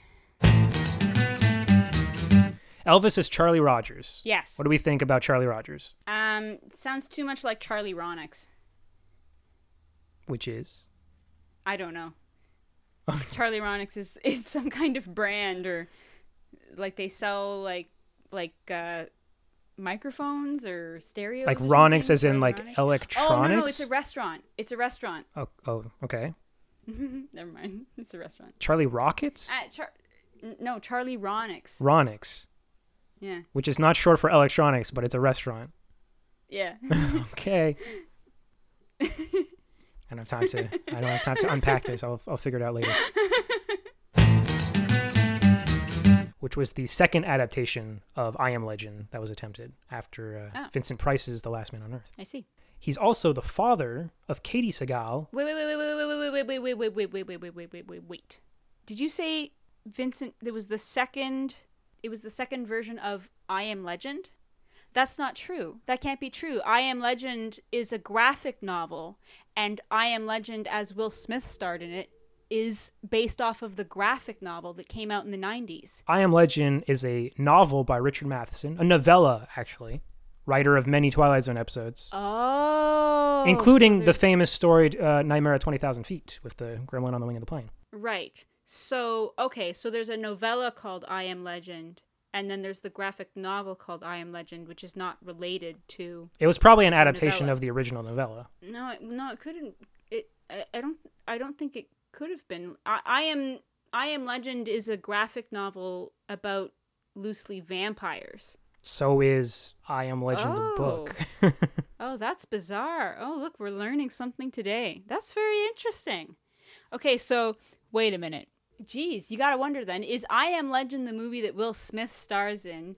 Speaker 1: Elvis is Charlie Rogers.
Speaker 2: Yes.
Speaker 1: What do we think about Charlie Rogers?
Speaker 2: Um sounds too much like Charlie Ronix.
Speaker 1: Which is
Speaker 2: I don't know. <laughs> Charlie Ronix is it's some kind of brand or like they sell like like uh microphones or stereos.
Speaker 1: Like
Speaker 2: or
Speaker 1: Ronix, as in like
Speaker 2: Ronix?
Speaker 1: electronics.
Speaker 2: Oh no, no, it's a restaurant. It's a restaurant.
Speaker 1: oh, oh, okay. <laughs>
Speaker 2: Never mind. It's a restaurant.
Speaker 1: Charlie Rockets.
Speaker 2: Uh, Char- no, Charlie Ronix.
Speaker 1: Ronix,
Speaker 2: Yeah,
Speaker 1: which is not short for electronics, but it's a restaurant.
Speaker 2: yeah. <laughs>
Speaker 1: Okay. <laughs> I don't have time to. I don't have time to unpack this. I'll I'll figure it out later. Which was the second adaptation of I Am Legend that was attempted after uh,
Speaker 2: Oh.
Speaker 1: Vincent Price's The Last Man on Earth.
Speaker 2: I see.
Speaker 1: He's also the father of Katey Sagal.
Speaker 2: Wait, wait, wait, wait, wait, wait, wait, wait, wait, wait, wait, wait, wait, wait, wait, wait, wait, wait. Did you say Vincent? There was the second. It was the second version of I Am Legend. That's not true. That can't be true. I Am Legend is a graphic novel, and I Am Legend, as Will Smith starred in it, is based off of the graphic novel that came out in the 90s.
Speaker 1: I Am Legend is a novel by Richard Matheson, a novella actually, writer of many Twilight Zone episodes,
Speaker 2: Oh.
Speaker 1: including
Speaker 2: so
Speaker 1: the famous story uh, Nightmare at Twenty Thousand Feet with the gremlin on the wing of the plane.
Speaker 2: Right. So, okay, so there's a novella called I Am Legend, and then there's the graphic novel called I Am Legend, which is not related to.
Speaker 1: It was probably an adaptation
Speaker 2: novella.
Speaker 1: of the original novella.
Speaker 2: No, no, it couldn't. It. I, I don't. I don't think it could have been. I, I am. I Am Legend is a graphic novel about loosely vampires.
Speaker 1: So is I Am Legend the book.
Speaker 2: Oh. <laughs> oh, that's bizarre. Oh, look, we're learning something today. That's very interesting. Okay, so wait a minute. Geez, you gotta wonder then is I Am Legend the movie that Will Smith stars in?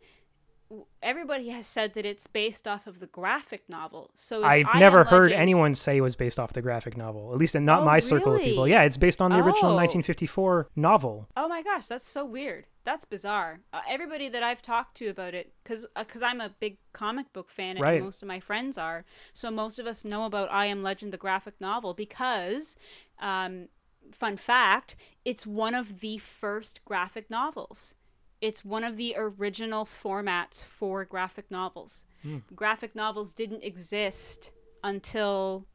Speaker 2: Everybody has said that it's based off of the graphic novel. So
Speaker 1: I've
Speaker 2: I
Speaker 1: never heard
Speaker 2: Legend-
Speaker 1: anyone say it was based off the graphic novel. At least in not
Speaker 2: Oh,
Speaker 1: my circle of people. Yeah, it's based on the original
Speaker 2: Oh.
Speaker 1: 1954 novel.
Speaker 2: Oh my gosh, that's so weird. That's bizarre. Uh, everybody that I've talked to about it, because because I'm a big comic book fan, and
Speaker 1: Right.
Speaker 2: most of my friends are, so most of us know about I Am Legend, the graphic novel, because, um, fun fact, it's one of the first graphic novels. It's one of the original formats for graphic novels. Hmm. Graphic novels didn't exist until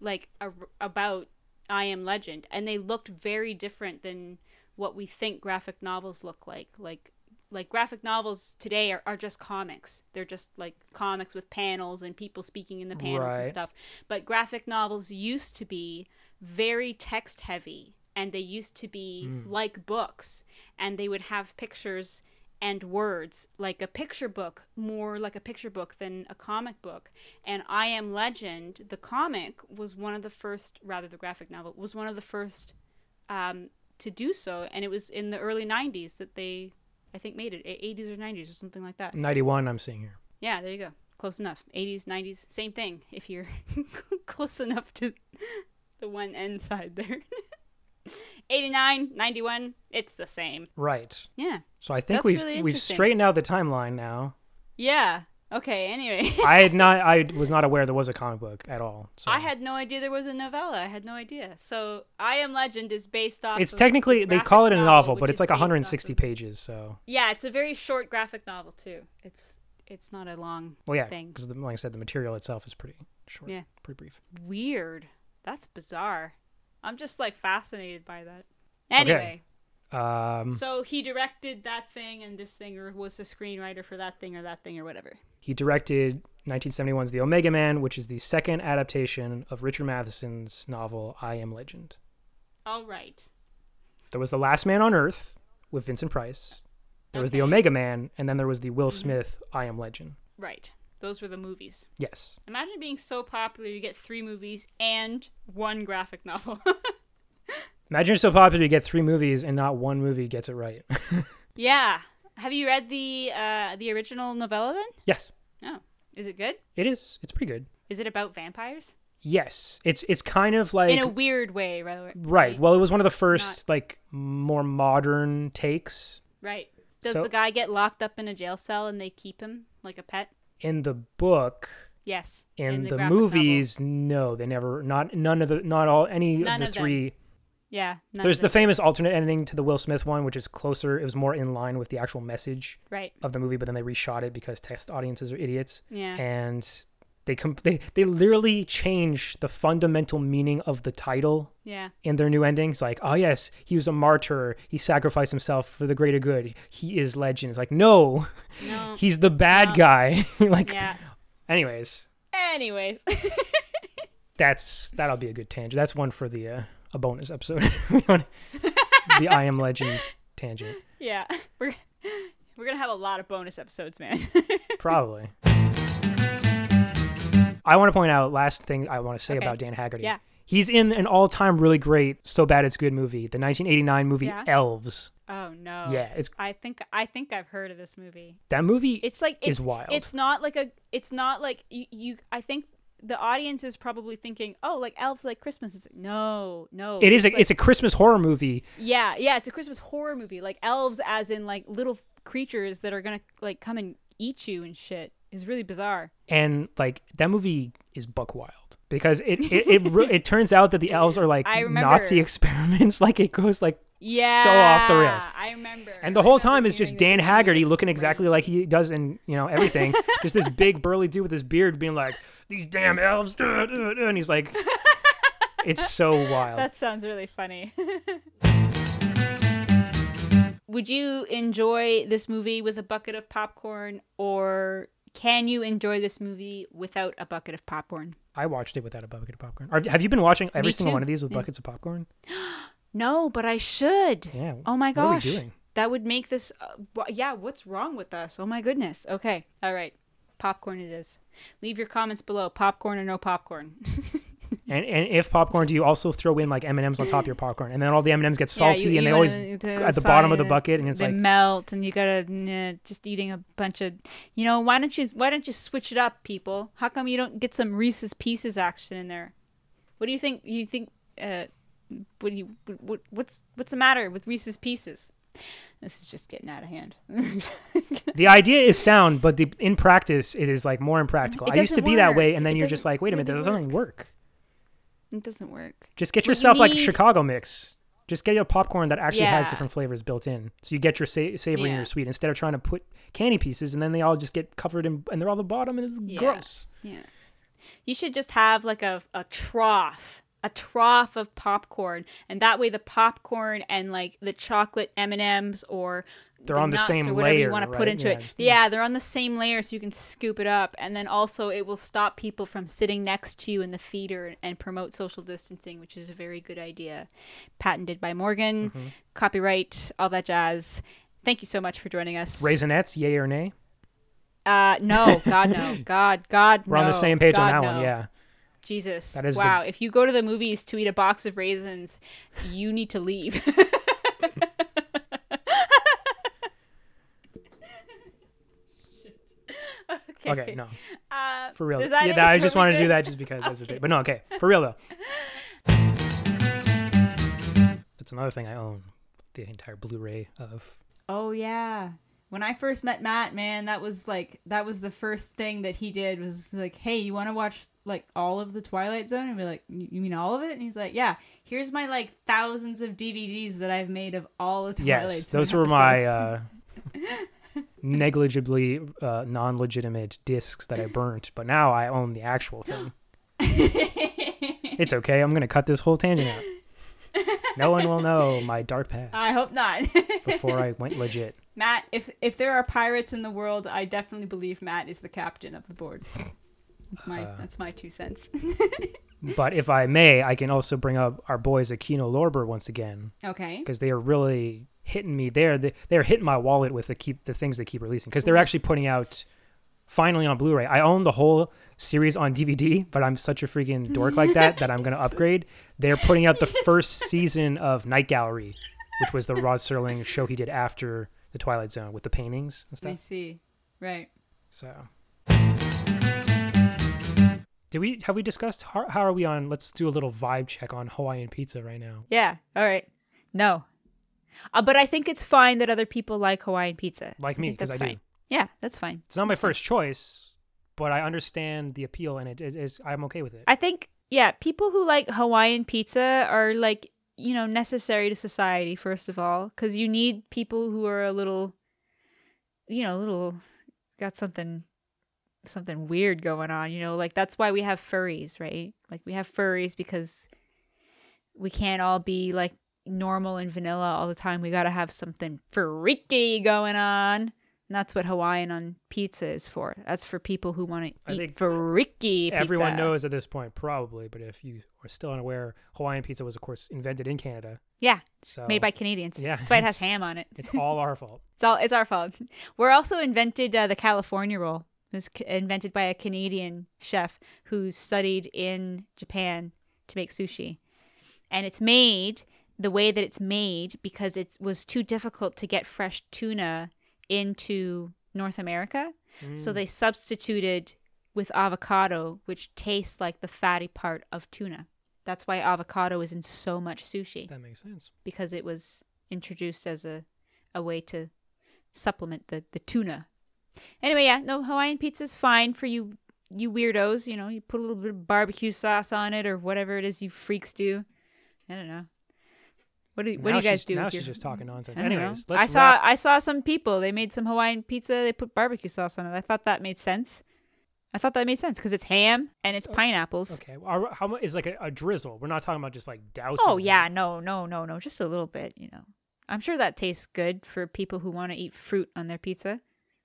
Speaker 2: like a, about I Am Legend, and they looked very different than what we think graphic novels look like. Like like graphic novels today are, are just comics. They're just like comics with panels and people speaking in the panels and stuff. But graphic novels used to be very text heavy and they used to be like books and they would have pictures and words like a picture book more like a picture book than a comic book. And i am legend the comic was one of the first rather the graphic novel was one of the first um, to do so and it was in the early 90s that they i think made it 80s or 90s or something like that.
Speaker 1: 91, I'm seeing here.
Speaker 2: yeah there you go. Close enough. 80s 90s same thing <laughs> if you're <laughs> close enough to the one end side there <laughs> 89 91 it's the same
Speaker 1: Right.
Speaker 2: yeah
Speaker 1: So I think we've
Speaker 2: really
Speaker 1: we've straightened out the timeline now.
Speaker 2: yeah okay anyway <laughs>
Speaker 1: I had not I <laughs> was not aware there was a comic book at all. So
Speaker 2: I had no idea there was a novella. I had no idea. So, I Am Legend is based off.
Speaker 1: It's technically they call it a novel, but it's like 160
Speaker 2: of-
Speaker 1: pages, so
Speaker 2: Yeah, it's a very short graphic novel too. It's it's not a long.
Speaker 1: well yeah,
Speaker 2: Thing.
Speaker 1: because like I said the material itself is pretty short,
Speaker 2: Yeah.
Speaker 1: pretty brief.
Speaker 2: Weird. That's bizarre. I'm just like fascinated by that. Anyway,
Speaker 1: Um
Speaker 2: so he directed that thing and this thing, or was a screenwriter for that thing or that thing or whatever.
Speaker 1: He directed 1971's The Omega Man, which is the second adaptation of Richard Matheson's novel I Am Legend.
Speaker 2: All right.
Speaker 1: There was The Last Man on Earth with Vincent Price. There was The Omega Man, and then there was the Will
Speaker 2: Mhm.
Speaker 1: Smith I Am Legend.
Speaker 2: Right. Those were the movies.
Speaker 1: Yes.
Speaker 2: Imagine being so popular you get three movies and one graphic novel. <laughs>
Speaker 1: Imagine you're so popular you get three movies and not one movie gets it right. <laughs>
Speaker 2: Yeah. Have you read the uh the original novella then?
Speaker 1: yes,
Speaker 2: No. Is it good?
Speaker 1: it is. It's pretty good.
Speaker 2: Is it about vampires?
Speaker 1: Yes, it's it's kind of like
Speaker 2: In a weird way, right?
Speaker 1: right. Well, it was one of the first
Speaker 2: Not-
Speaker 1: like more modern takes
Speaker 2: Right. Does
Speaker 1: So-
Speaker 2: the guy get locked up in a jail cell and they keep him like a pet?
Speaker 1: In the book.
Speaker 2: Yes.
Speaker 1: In, the,
Speaker 2: graphic novel.
Speaker 1: movies, no, they never. Not none of the not all any
Speaker 2: None
Speaker 1: of the
Speaker 2: of them.
Speaker 1: three.
Speaker 2: Yeah. none
Speaker 1: There's the
Speaker 2: them.
Speaker 1: famous alternate ending to the Will Smith one, which is closer. It was more in line with the actual message
Speaker 2: Right.
Speaker 1: of the movie, but then they reshot it because test audiences are idiots.
Speaker 2: Yeah.
Speaker 1: and they com- they they literally change the fundamental meaning of the title
Speaker 2: yeah.
Speaker 1: in their new endings. Like, oh yes, he was a martyr. He sacrificed himself for the greater good. He is legend. It's like, no,
Speaker 2: No. <laughs>
Speaker 1: He's the bad
Speaker 2: No.
Speaker 1: guy. <laughs> like,
Speaker 2: yeah.
Speaker 1: anyways,
Speaker 2: Anyways. <laughs>
Speaker 1: that's that'll be a good tangent. That's one for the uh, a bonus episode. The I Am Legend tangent,
Speaker 2: yeah. We're we're gonna have a lot of bonus episodes, man.
Speaker 1: probably. I want to point out last thing I want to say
Speaker 2: Okay.
Speaker 1: about Dan Haggerty.
Speaker 2: Yeah.
Speaker 1: He's in an all-time really great So Bad It's Good movie, the 1989 movie
Speaker 2: Yeah?
Speaker 1: Elves.
Speaker 2: oh no.
Speaker 1: Yeah, it's
Speaker 2: I think I think I've heard of this movie.
Speaker 1: that movie
Speaker 2: It's like
Speaker 1: is
Speaker 2: it's
Speaker 1: wild.
Speaker 2: It's not like a. It's not like you. you I think the audience is probably thinking, oh, like elves like Christmas. It's no, no.
Speaker 1: it is a,
Speaker 2: like-
Speaker 1: it's a Christmas horror movie.
Speaker 2: yeah, yeah. It's a Christmas horror movie. Like elves, as in like little creatures that are gonna like come and eat you and shit. Is really bizarre.
Speaker 1: and like that movie is buck wild because it <laughs> it it, re- it turns out that the elves are like Nazi <laughs> experiments. <laughs> Like it goes like
Speaker 2: Yeah.
Speaker 1: So off the rails.
Speaker 2: I remember.
Speaker 1: And the whole time is just Dan Haggerty looking exactly like he does in you know everything. just this big burly dude with his beard being like these damn elves, duh, duh, duh," and he's like, it's so wild.
Speaker 2: That sounds really funny. Would you enjoy this movie with a bucket of popcorn, or can you enjoy this movie without a bucket of popcorn?
Speaker 1: I watched it without a bucket of popcorn. Are, have you been watching every
Speaker 2: Me
Speaker 1: single
Speaker 2: too.
Speaker 1: one of these with
Speaker 2: Yeah.
Speaker 1: buckets of popcorn? <gasps>
Speaker 2: No, but I should.
Speaker 1: Yeah.
Speaker 2: Oh my
Speaker 1: What are we
Speaker 2: gosh.
Speaker 1: doing?
Speaker 2: That would make this. Uh, wha- yeah, what's wrong with us? Oh my goodness. Okay. All right. Popcorn it is. Leave your comments below. Popcorn or no popcorn. <laughs>
Speaker 1: And and if popcorn, do you also throw in like M and M's on top of your popcorn, and then all the M and M's get
Speaker 2: Yeah,
Speaker 1: salty,
Speaker 2: you-
Speaker 1: and they always
Speaker 2: wanna-
Speaker 1: at the bottom of the bucket, and it's
Speaker 2: they
Speaker 1: like
Speaker 2: melt, and you gotta nah, just eating a bunch of. You know, why don't you why don't you switch it up, people? How come you don't get some Reese's Pieces action in there? What do you think? You think? Uh, what do you? What, what's what's the matter with Reese's Pieces? This is just getting out of hand. <laughs>
Speaker 1: the idea is sound, but the in practice it is like more impractical. I used to be that way, and then
Speaker 2: It
Speaker 1: you're just like, wait a minute, that doesn't work.
Speaker 2: It doesn't work.
Speaker 1: Just get yourself like a Chicago mix. Just get your popcorn that actually has different flavors built in, so you get your sa- savory and your sweet instead of trying to put candy pieces, and then they all just get covered in, and they're all the bottom, and it's
Speaker 2: Yeah.
Speaker 1: gross.
Speaker 2: Yeah. You should just have like a, a trough, a trough of popcorn, and that way the popcorn and like the chocolate M and M's or
Speaker 1: They're on the
Speaker 2: nuts
Speaker 1: same
Speaker 2: or whatever
Speaker 1: layer,
Speaker 2: you want to put
Speaker 1: right?
Speaker 2: into
Speaker 1: Yeah,
Speaker 2: it. Yeah, they're on the same layer, so you can scoop it up, and then also it will stop people from sitting next to you in the feeder and promote social distancing, which is a very good idea. Patented by Morgan,
Speaker 1: Mm-hmm.
Speaker 2: copyright, all that jazz. Thank you so much for joining us.
Speaker 1: Raisinets yay or nay?
Speaker 2: Uh, no, God, no, <laughs> God, God,
Speaker 1: We're on the same page
Speaker 2: God,
Speaker 1: on that
Speaker 2: no.
Speaker 1: one. Yeah.
Speaker 2: Jesus.
Speaker 1: That is the-
Speaker 2: wow. If you go to the movies to eat a box of raisins, you need to leave. <laughs> okay.
Speaker 1: Okay. No.
Speaker 2: Uh,
Speaker 1: For real. yeah? I just wanted to do that just because that's okay. But no, okay. For real though. <laughs> That's another thing I own. The entire Blu-ray of.
Speaker 2: Oh yeah. When I first met Matt, man, that was like that was the first thing that he did was like, "Hey, you want to watch like all of the Twilight Zone?" And be like, "You mean all of it?" And he's like, "Yeah. Here's my like thousands of DVDs that I've made of all the Twilight
Speaker 1: Yes,
Speaker 2: Zone."
Speaker 1: those were my uh, <laughs> negligibly uh, non-legitimate discs that I burnt. But now I own the actual thing. <laughs> It's okay. I'm gonna cut this whole tangent out. <laughs> No one will know my dark past
Speaker 2: I hope not.
Speaker 1: before I went legit.
Speaker 2: Matt, if if there are pirates in the world, I definitely believe Matt is the captain of the board. That's my
Speaker 1: Uh.
Speaker 2: that's my two cents. <laughs>
Speaker 1: But if I may, I can also bring up our boys at Kino Lorber once again
Speaker 2: okay.
Speaker 1: because they are really hitting me there. They, they're hitting my wallet with the keep the things they keep releasing because they're actually putting out finally on Blu-ray. I own the whole series on DVD, but I'm such a freaking dork like that that I'm gonna <laughs> upgrade. They're putting out the <laughs> first season of Night Gallery, which was the Rod Serling show he did after the Twilight Zone with the paintings and stuff.
Speaker 2: I see. Right.
Speaker 1: So. Did we have we discussed how, how are we on? Let's do a little vibe check on Hawaiian pizza right now.
Speaker 2: Yeah. All right. No. Uh, but I think it's fine that other people like Hawaiian pizza.
Speaker 1: Like me, because I
Speaker 2: that's
Speaker 1: do.
Speaker 2: Yeah, that's fine.
Speaker 1: It's not my
Speaker 2: That's fine.
Speaker 1: first choice, but I understand the appeal and it is I'm okay with it.
Speaker 2: I think yeah, people who like Hawaiian pizza are like you know necessary to society first of all because you need people who are a little, you know, a little got something something weird going on. You know, like that's why we have furries, right? Like we have furries because we can't all be like normal and vanilla all the time. We got to have something freaky going on. And that's what Hawaiian on pizza is for. That's for people who want to eat freaky pizza.
Speaker 1: Everyone knows at this point, probably, but if you are still unaware, Hawaiian pizza was, of course, invented in Canada.
Speaker 2: Yeah,
Speaker 1: So
Speaker 2: made by Canadians.
Speaker 1: yeah,
Speaker 2: That's why it has ham on it.
Speaker 1: it's all our fault. <laughs>
Speaker 2: It's all it's our fault. <laughs> We're also invented uh, the California roll. It was c- invented by a Canadian chef who studied in Japan to make sushi, and it's made the way that it's made because it was too difficult to get fresh tuna into North America. So they substituted with avocado, which tastes like the fatty part of tuna. That's why avocado is in so much sushi
Speaker 1: That makes sense.
Speaker 2: because it was introduced as a, a way to supplement the, the tuna. Anyway, yeah, no Hawaiian pizza is fine for you you weirdos. You know, you put a little bit of barbecue sauce on it or whatever it is you freaks do. I don't know. What do what do you guys do?
Speaker 1: Now
Speaker 2: with
Speaker 1: she's just talking nonsense.
Speaker 2: I.
Speaker 1: Anyways,
Speaker 2: I saw
Speaker 1: wrap-
Speaker 2: I saw some people. They made some Hawaiian pizza. They put barbecue sauce on it. I thought that made sense. I thought that made sense because it's ham and it's oh, pineapples.
Speaker 1: Okay, well, our- how much is like a, a drizzle? We're not talking about just like dousing.
Speaker 2: Oh yeah, no, no, no, no, just a little bit, you know. I'm sure that tastes good for people who want to eat fruit on their pizza.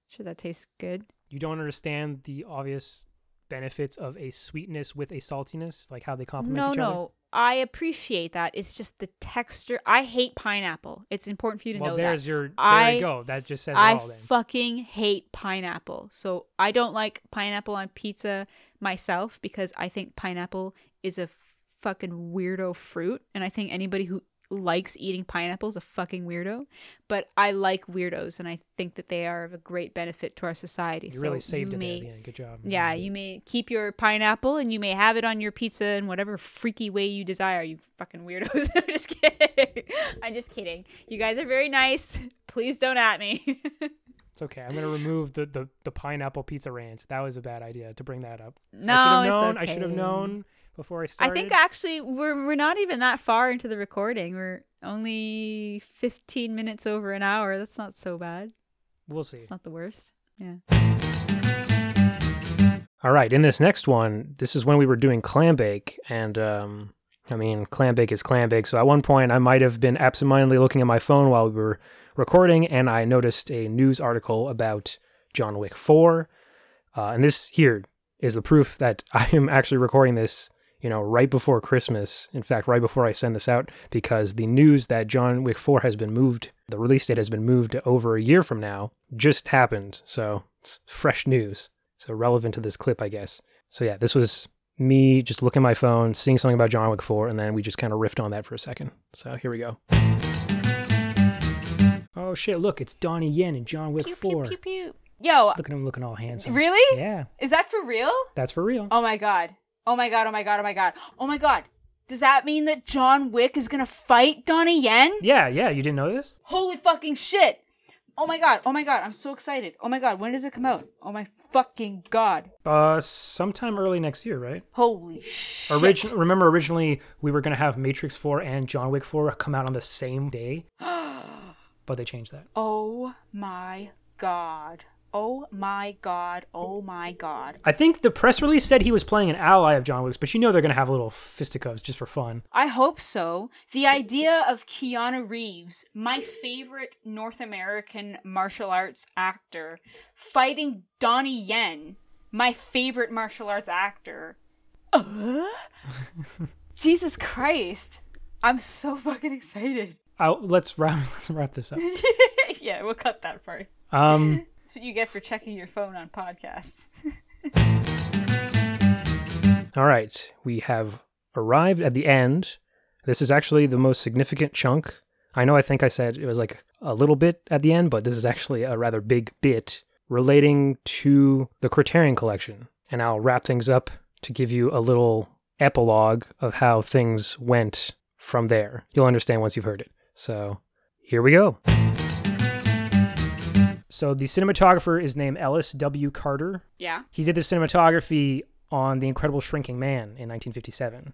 Speaker 2: sure that tastes good.
Speaker 1: You don't understand the obvious benefits of a sweetness with a saltiness, like how they complement
Speaker 2: No,
Speaker 1: each other.
Speaker 2: no. I appreciate that. It's just the texture. I hate pineapple. It's important for you to
Speaker 1: Well,
Speaker 2: know
Speaker 1: there's
Speaker 2: that.
Speaker 1: your. There
Speaker 2: I-
Speaker 1: you go. That just says it
Speaker 2: I
Speaker 1: all. Then
Speaker 2: fucking hate pineapple. So I don't like pineapple on pizza myself because I think pineapple is a fucking weirdo fruit. And I think anybody who likes eating pineapples a fucking weirdo. But I like weirdos and I think that they are of a great benefit to our society.
Speaker 1: you
Speaker 2: so
Speaker 1: really saved
Speaker 2: you
Speaker 1: it there at the end. Good job.
Speaker 2: Yeah, you may keep your pineapple and you may have it on your pizza in whatever freaky way you desire, you fucking weirdos. <laughs> I'm just kidding. I'm just kidding. You guys are very nice. Please don't at me. <laughs>
Speaker 1: It's okay. I'm gonna remove the, the, the pineapple pizza rant. That was a bad idea to bring that up.
Speaker 2: no,
Speaker 1: I should have known.
Speaker 2: okay.
Speaker 1: I should have known before I
Speaker 2: I think actually we're we're not even that far into the recording. We're only 15 minutes over an hour. That's not so bad.
Speaker 1: we'll see.
Speaker 2: It's not the worst. Yeah.
Speaker 1: All right, in this next one, this is when we were doing clam bake, and um, I mean, clam bake is clam bake. So at one point, I might have been absentmindedly looking at my phone while we were recording, and I noticed a news article about John Wick 4. Uh, and this here is the proof that <laughs> I am actually recording this, you know, right before Christmas. In fact, right before I send this out, because the news that John Wick 4 has been moved, the release date has been moved over a year from now, just happened. So it's fresh news. So relevant to this clip, I guess. So yeah, this was me just looking at my phone, seeing something about John Wick 4, and then we just kind of riffed on that for a second. So here we go. Oh shit, look, it's Donnie Yen and John Wick
Speaker 2: Pew
Speaker 1: 4.
Speaker 2: pew pew. Yo,
Speaker 1: Look at him looking all handsome.
Speaker 2: really?
Speaker 1: Yeah,
Speaker 2: Is that for real?
Speaker 1: that's for real.
Speaker 2: Oh my god. Oh my god. Oh my god. Oh my god. Oh my god. Does that mean that John Wick is gonna fight Donnie Yen?
Speaker 1: Yeah, yeah, you didn't know this?
Speaker 2: Holy fucking shit! Oh my god. Oh my god. I'm so excited. Oh my god. When does it come out? Oh my fucking god.
Speaker 1: Uh, sometime early next year, right?
Speaker 2: Holy shit.
Speaker 1: Origin- remember, originally we were gonna have Matrix 4 and John Wick 4 come out on the same day, <gasps> but they changed that.
Speaker 2: oh my god. Oh my god. Oh my god.
Speaker 1: I think the press release said he was playing an ally of John Wick's, but you know they're gonna have a little fisticuffs just for fun.
Speaker 2: I hope so. The idea of Keanu Reeves, my favorite North American martial arts actor, fighting Donnie Yen, my favorite martial arts actor. Uh? <laughs> Jesus Christ. I'm so fucking excited.
Speaker 1: Oh, let's wrap <laughs> let's wrap this up. <laughs>
Speaker 2: yeah, we'll cut that part.
Speaker 1: Um,
Speaker 2: That's what you get for checking your phone on podcasts. <laughs>
Speaker 1: all right, we have arrived at the end. This is actually the most significant chunk. I know I think I said it was like a little bit at the end, but this is actually a rather big bit relating to the Criterion collection. And I'll wrap things up to give you a little epilogue of how things went from there. You'll understand once you've heard it. So here we go. So the cinematographer is named Ellis W. Carter.
Speaker 2: Yeah.
Speaker 1: He did the cinematography on The Incredible Shrinking Man in 1957,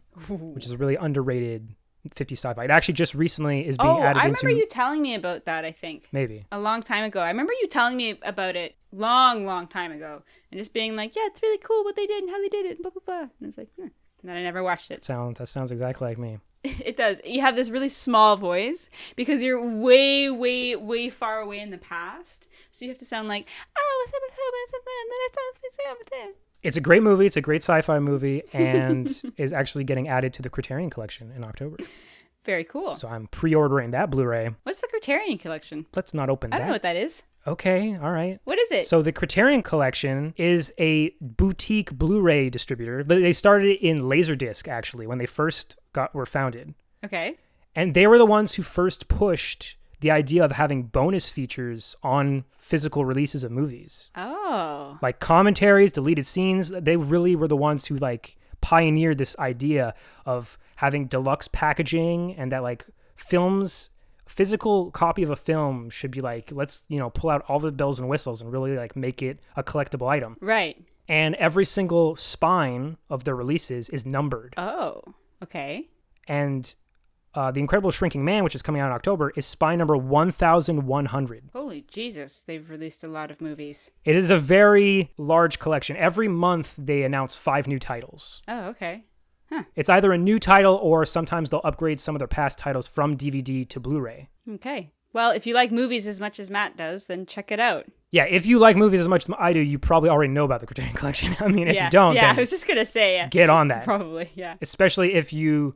Speaker 1: which is a really underrated 50 sci-fi. It actually just recently is being added to
Speaker 2: Oh,
Speaker 1: added
Speaker 2: I remember
Speaker 1: into
Speaker 2: you telling me about that, I think.
Speaker 1: maybe.
Speaker 2: a long time ago. I remember you telling me about it long, long time ago, and just being like, "Yeah, it's really cool what they did and how they did it." And Blah blah blah. And it's like, hmm. and then I never watched it.
Speaker 1: Sounds that sounds exactly like me. <laughs>
Speaker 2: It does. You have this really small voice because you're way, way, way far away in the past. So you have to sound like, oh.
Speaker 1: It's a great movie. It's a great sci-fi movie, and <laughs> is actually getting added to the Criterion Collection in October. <laughs>
Speaker 2: Very cool.
Speaker 1: So I'm pre-ordering that Blu-ray.
Speaker 2: What's the Criterion Collection?
Speaker 1: Let's not open that.
Speaker 2: I don't know what that is.
Speaker 1: Okay, all right.
Speaker 2: What is it?
Speaker 1: So the Criterion Collection is a boutique Blu-ray distributor. But They started in Laserdisc actually when they first got were founded.
Speaker 2: okay.
Speaker 1: And they were the ones who first pushed the idea of having bonus features on physical releases of movies.
Speaker 2: Oh.
Speaker 1: Like commentaries, deleted scenes, they really were the ones who like pioneered this idea of having deluxe packaging and that like films physical copy of a film should be like let's, you know, pull out all the bells and whistles and really like make it a collectible item.
Speaker 2: Right.
Speaker 1: And every single spine of their releases is numbered.
Speaker 2: Oh. Okay.
Speaker 1: and uh, the Incredible Shrinking Man, which is coming out in October, is spine number 1,100.
Speaker 2: Holy Jesus, they've released a lot of movies.
Speaker 1: It is a very large collection. Every month they announce five new titles.
Speaker 2: Oh, okay. Huh.
Speaker 1: It's either a new title or sometimes they'll upgrade some of their past titles from DVD to Blu-ray.
Speaker 2: Okay. Well, if you like movies as much as Matt does, then check it out.
Speaker 1: Yeah, if you like movies as much as I do, you probably already know about the Criterion <laughs> Collection. I mean, if
Speaker 2: Yes,
Speaker 1: you don't,
Speaker 2: yeah, I was just gonna say, yeah,
Speaker 1: get on that. <laughs>
Speaker 2: probably, yeah.
Speaker 1: Especially if you,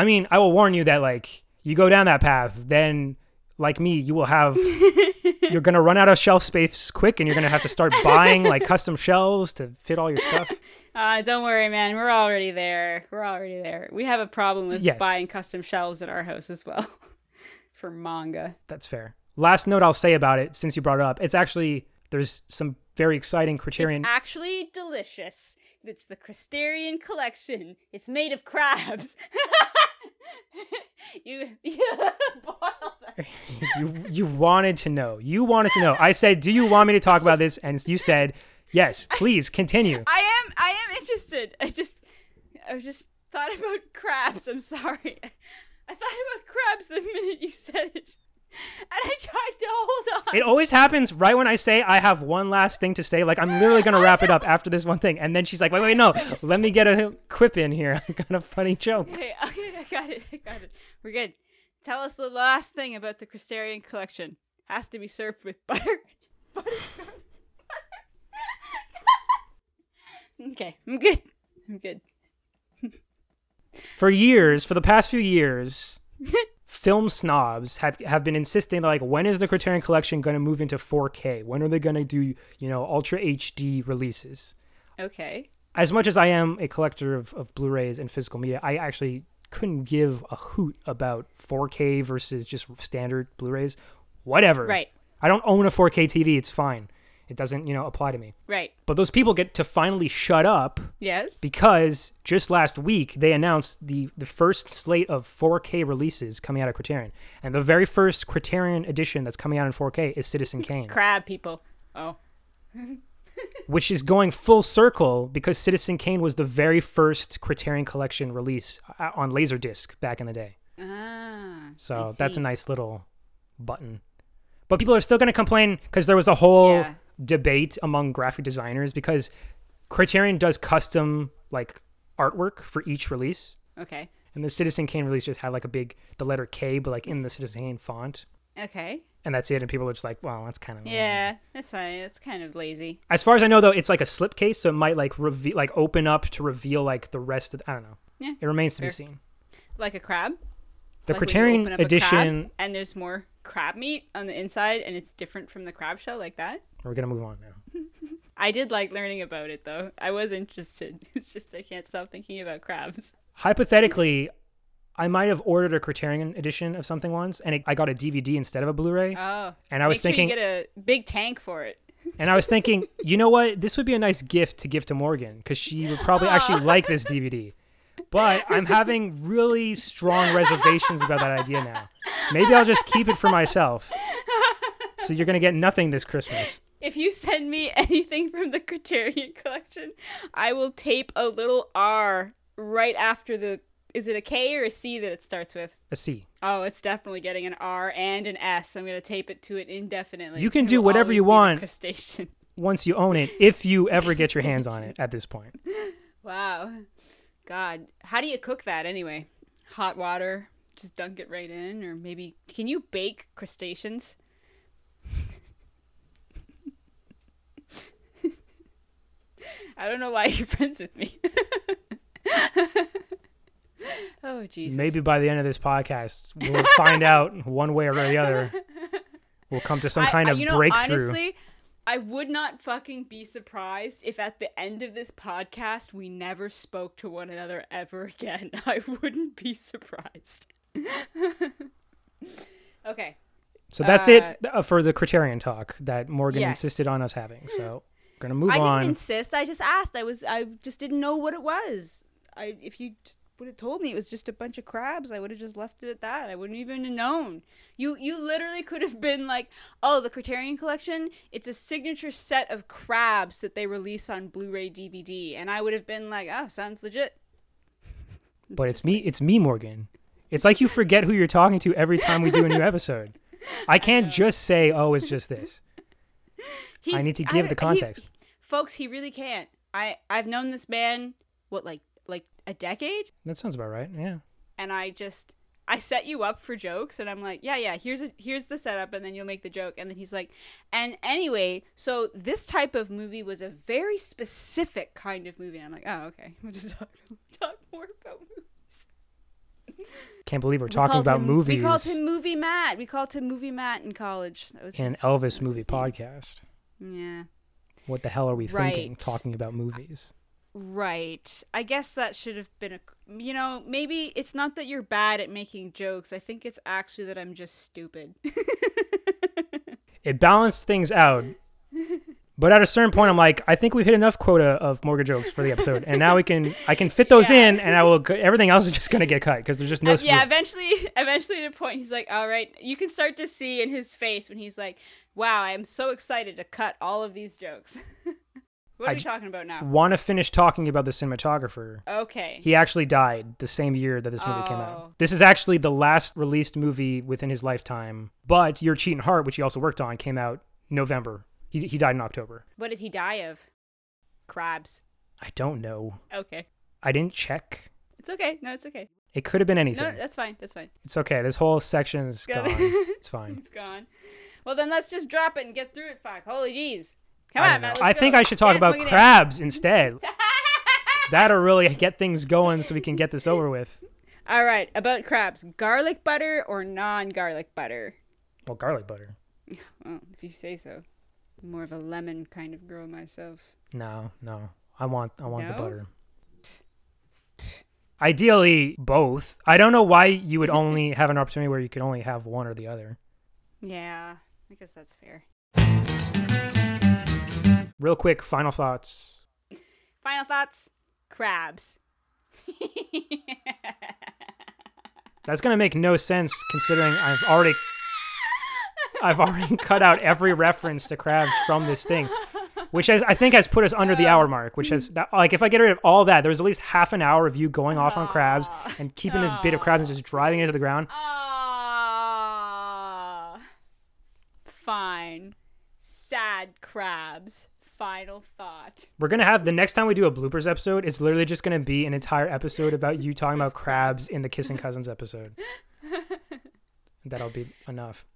Speaker 1: I mean, I will warn you that like you go down that path, then like me, you will have <laughs> you're gonna run out of shelf space quick, and you're gonna have to start buying like custom shelves to fit all your stuff.
Speaker 2: Uh, <laughs> don't worry, man. We're already there. We're already there. We have a problem with
Speaker 1: Yes.
Speaker 2: buying custom shelves at our house as well <laughs> for manga.
Speaker 1: That's fair. Last note I'll say about it, since you brought it up, it's actually there's some very exciting Criterion.
Speaker 2: It's actually delicious. It's the Christerian collection. It's made of crabs. You <laughs> you boiled <laughs>
Speaker 1: you you wanted to know. You wanted to know. I said, "Do you want me to talk about this?" And you said, "Yes, please continue." <laughs>
Speaker 2: I am I am interested. I just I just thought about crabs. I'm sorry. I thought about crabs the minute you said it. <laughs> And I tried to hold on.
Speaker 1: It always happens right when I say I have one last thing to say. Like I'm literally gonna wrap it up <laughs> after this one thing, and then she's like, "Wait, wait, no, let me get a quip in here. <laughs> I got a funny joke."
Speaker 2: Okay, okay, I got it. I got it. We're good. Tell us the last thing about the Christerian collection. Has to be served with butter. Butterscotch. okay, I'm good. I'm good.
Speaker 1: For years, for the past few years, film snobs have have been insisting like, when is the Criterion Collection going to move into 4K? When are they going to do you know Ultra HD releases?
Speaker 2: Okay.
Speaker 1: as much as I am a collector of, of Blu-rays and physical media, I actually couldn't give a hoot about 4K versus just standard Blu-rays. Whatever.
Speaker 2: Right.
Speaker 1: I don't own a 4K TV. It's fine. It doesn't, you know, apply to me.
Speaker 2: Right.
Speaker 1: But those people get to finally shut up
Speaker 2: Yes.
Speaker 1: because just last week they announced the the first slate of 4K releases coming out of Criterion, and the very first Criterion edition that's coming out in 4K is Citizen Kane. <laughs>
Speaker 2: Crab people. Oh. <laughs>
Speaker 1: which is going full circle because Citizen Kane was the very first Criterion Collection release uh, on Laserdisc back in the day.
Speaker 2: Ah.
Speaker 1: So that's a nice little button. But people are still going to complain because there was a whole
Speaker 2: Yeah.
Speaker 1: Debate among graphic designers because Criterion does custom like artwork for each release.
Speaker 2: Okay.
Speaker 1: And the Citizen Kane release just had like a big the letter K but like in the Citizen Kane font.
Speaker 2: Okay.
Speaker 1: And that's it and people are just like, "Well, that's kind of
Speaker 2: Yeah, that's fine. It's kind of lazy.
Speaker 1: As far as I know, though, it's like a slipcase, so it might like reveal, like open up to reveal like the rest of. I don't know.
Speaker 2: Yeah,
Speaker 1: it remains to be seen.
Speaker 2: Like a crab.
Speaker 1: The
Speaker 2: Like
Speaker 1: Criterion
Speaker 2: crab
Speaker 1: edition.
Speaker 2: and there's more crab meat on the inside, and it's different from the crab shell, like that.
Speaker 1: We're gonna move on now. <laughs>
Speaker 2: I did like learning about it though. I was interested. <laughs> It's just I can't stop thinking about crabs.
Speaker 1: Hypothetically, I might have ordered a Criterion edition of something once, and it, I got a DVD instead of a Blu-ray.
Speaker 2: Oh,
Speaker 1: And I was
Speaker 2: make sure
Speaker 1: thinking-
Speaker 2: you get a big tank for it. <laughs>
Speaker 1: and I was thinking, you know what? This would be a nice gift to give to Morgan because she would probably actually like this DVD. But I'm having really strong reservations about that idea now. Maybe I'll just keep it for myself. So you're gonna get nothing this Christmas.
Speaker 2: If you send me <laughs> anything from the Criterion collection, I will tape a little R right after the. Is it a K or a C that it starts with?
Speaker 1: A C.
Speaker 2: Oh, it's definitely getting an R and an S. I'm gonna tape it to it indefinitely.
Speaker 1: You can
Speaker 2: It
Speaker 1: do
Speaker 2: will
Speaker 1: whatever you
Speaker 2: always be the
Speaker 1: want.
Speaker 2: crustacean.
Speaker 1: once you own it, if you ever get your hands on it at this point. <laughs>
Speaker 2: Wow, God, how do you cook that anyway? Hot water, just dunk it right in, or maybe can you bake crustaceans? I don't know why <laughs> you're friends with me. <laughs> oh Jesus.
Speaker 1: Maybe by the end of this podcast, we'll find out <laughs> one way or the other. We'll come to some kind
Speaker 2: I-
Speaker 1: of
Speaker 2: you know,
Speaker 1: breakthrough.
Speaker 2: Honestly, I would not fucking be surprised if at the end of this podcast we never spoke to one another ever again. I wouldn't be surprised. okay.
Speaker 1: so that's
Speaker 2: uh,
Speaker 1: it uh, for the Criterion talk that Morgan
Speaker 2: Yes.
Speaker 1: insisted on us having. So gonna move
Speaker 2: I
Speaker 1: on.
Speaker 2: didn't insist. I just asked. I was. I just didn't know what it was. I if you would have told me it was just a bunch of crabs, I would have just left it at that. I wouldn't even have known. You you literally could have been like, oh, the Criterion Collection. It's a signature set of crabs that they release on Blu-ray DVD, and I would have been like, oh, sounds legit. <laughs>
Speaker 1: but it's me. It's me, Morgan. It's like you forget who you're talking to every time we do a new <laughs> episode. I can't just say, "Oh, it's just this."
Speaker 2: He-
Speaker 1: I need to give the
Speaker 2: he-
Speaker 1: context.
Speaker 2: folks, he really can't. I I've known this man what like like a decade.
Speaker 1: That sounds about right. Yeah.
Speaker 2: and I just I set you up for jokes and I'm like, yeah, yeah, here's a here's the setup and then you'll make the joke and then he's like, and anyway, so this type of movie was a very specific kind of movie. And I'm like, oh, okay. <laughs> We'll just talk, <laughs> talk more about movies. <laughs>
Speaker 1: Can't believe we're
Speaker 2: We
Speaker 1: talking about
Speaker 2: him-
Speaker 1: movies
Speaker 2: We called him Movie Matt. We called him Movie Matt in college. That was
Speaker 1: in an Elvis movie podcast.
Speaker 2: Yeah.
Speaker 1: What the hell are we thinking talking about movies?
Speaker 2: Right. I guess that should have been a. You know, maybe it's not that you're bad at making jokes. I think it's actually that I'm just stupid.
Speaker 1: It balanced things out. <laughs> But at a certain point, I'm like, I think we've hit enough quota of Morgan jokes for the episode, and now we can, I can fit those
Speaker 2: Yeah.
Speaker 1: in, and I will. Everything else is just gonna get cut because there's just no.
Speaker 2: Uh, yeah, eventually, <laughs> eventually, at a point, he's like, "All right." You can start to see in his face when he's like, "Wow, I am so excited to cut all of these jokes." <laughs> what are
Speaker 1: I
Speaker 2: we talking about now?
Speaker 1: Want to finish talking about the cinematographer?
Speaker 2: Okay.
Speaker 1: He actually died the same year that this movie came
Speaker 2: Oh.
Speaker 1: out. This is actually the last released movie within his lifetime. But Your Cheating Heart, which he also worked on, came out November. He he died in October.
Speaker 2: What did he die of? Crabs.
Speaker 1: I don't know.
Speaker 2: Okay.
Speaker 1: I didn't check.
Speaker 2: It's okay. No, it's okay.
Speaker 1: It could have been anything.
Speaker 2: No, that's fine. That's fine.
Speaker 1: It's okay. This whole section's
Speaker 2: Got
Speaker 1: gone. It's fine. <laughs>
Speaker 2: It's gone. Well, then let's just drop it and get through it. Fuck. Holy jeez. Come
Speaker 1: I,
Speaker 2: on, man.
Speaker 1: I
Speaker 2: go.
Speaker 1: think I should talk
Speaker 2: Dance,
Speaker 1: about
Speaker 2: dance.
Speaker 1: crabs instead. <laughs> That'll really get things going so we can get this over with.
Speaker 2: All right, about crabs. Garlic butter or non-garlic butter?
Speaker 1: Well, garlic butter. <sighs>
Speaker 2: Well, if you say so. I'm more of a lemon kind of girl myself.
Speaker 1: No, no. I want I want the butter. <sniffs> Ideally, both. I don't know why you would only have an opportunity where you could only have one or the other.
Speaker 2: Yeah, I guess that's fair.
Speaker 1: Real quick, final thoughts.
Speaker 2: Final thoughts? Crabs. <laughs>
Speaker 1: That's gonna make no sense considering I've already I've already <laughs> cut out every reference to crabs from this thing, which has I think has put us under the hour mark. Which has that, like if I get rid of all that, there was at least half an hour of you going off on crabs and keeping this bit of crabs and just driving it to the ground.
Speaker 2: Ah. Fine. Sad crabs. Final thought.
Speaker 1: We're gonna have the next time we do a bloopers episode, it's literally just gonna be an entire episode about you talking about crabs in the Kissing Cousins episode. <laughs> That'll be enough.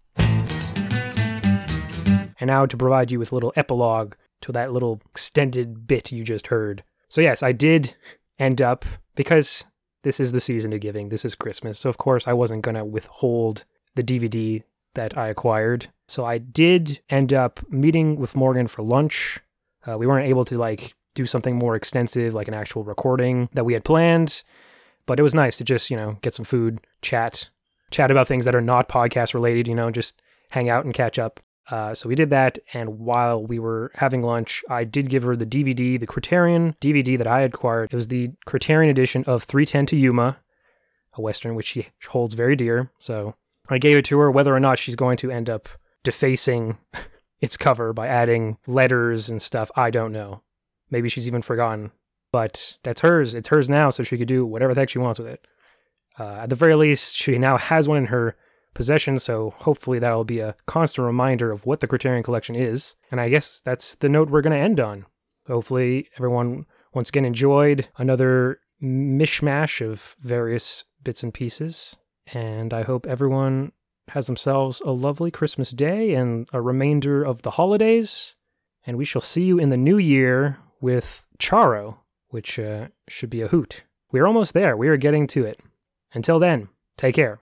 Speaker 1: And now to provide you with a little epilogue to that little extended bit you just heard. So yes, I did end up because this is the season of giving. This is Christmas. So of course I wasn't gonna withhold the DVD that I acquired. So I did end up meeting with Morgan for lunch. Uh, we weren't able to like do something more extensive, like an actual recording that we had planned, but it was nice to just you know get some food, chat, chat about things that are not podcast related. You know, just hang out and catch up. Uh, so we did that, and while we were having lunch, I did give her the DVD, the Criterion DVD that I had acquired. It was the Criterion edition of 3:10 to Yuma, a western which she holds very dear. So I gave it to her. Whether or not she's going to end up defacing <laughs> its cover by adding letters and stuff, I don't know. Maybe she's even forgotten. But that's hers. It's hers now, so she could do whatever the heck she wants with it. Uh, at the very least, she now has one in her possession, so hopefully that'll be a constant reminder of what the Criterion Collection is. And I guess that's the note we're going to end on. Hopefully, everyone once again enjoyed another mishmash of various bits and pieces. And I hope everyone has themselves a lovely Christmas day and a remainder of the holidays. And we shall see you in the new year with Charro, which uh, should be a hoot. We're almost there. We are getting to it. Until then, take care.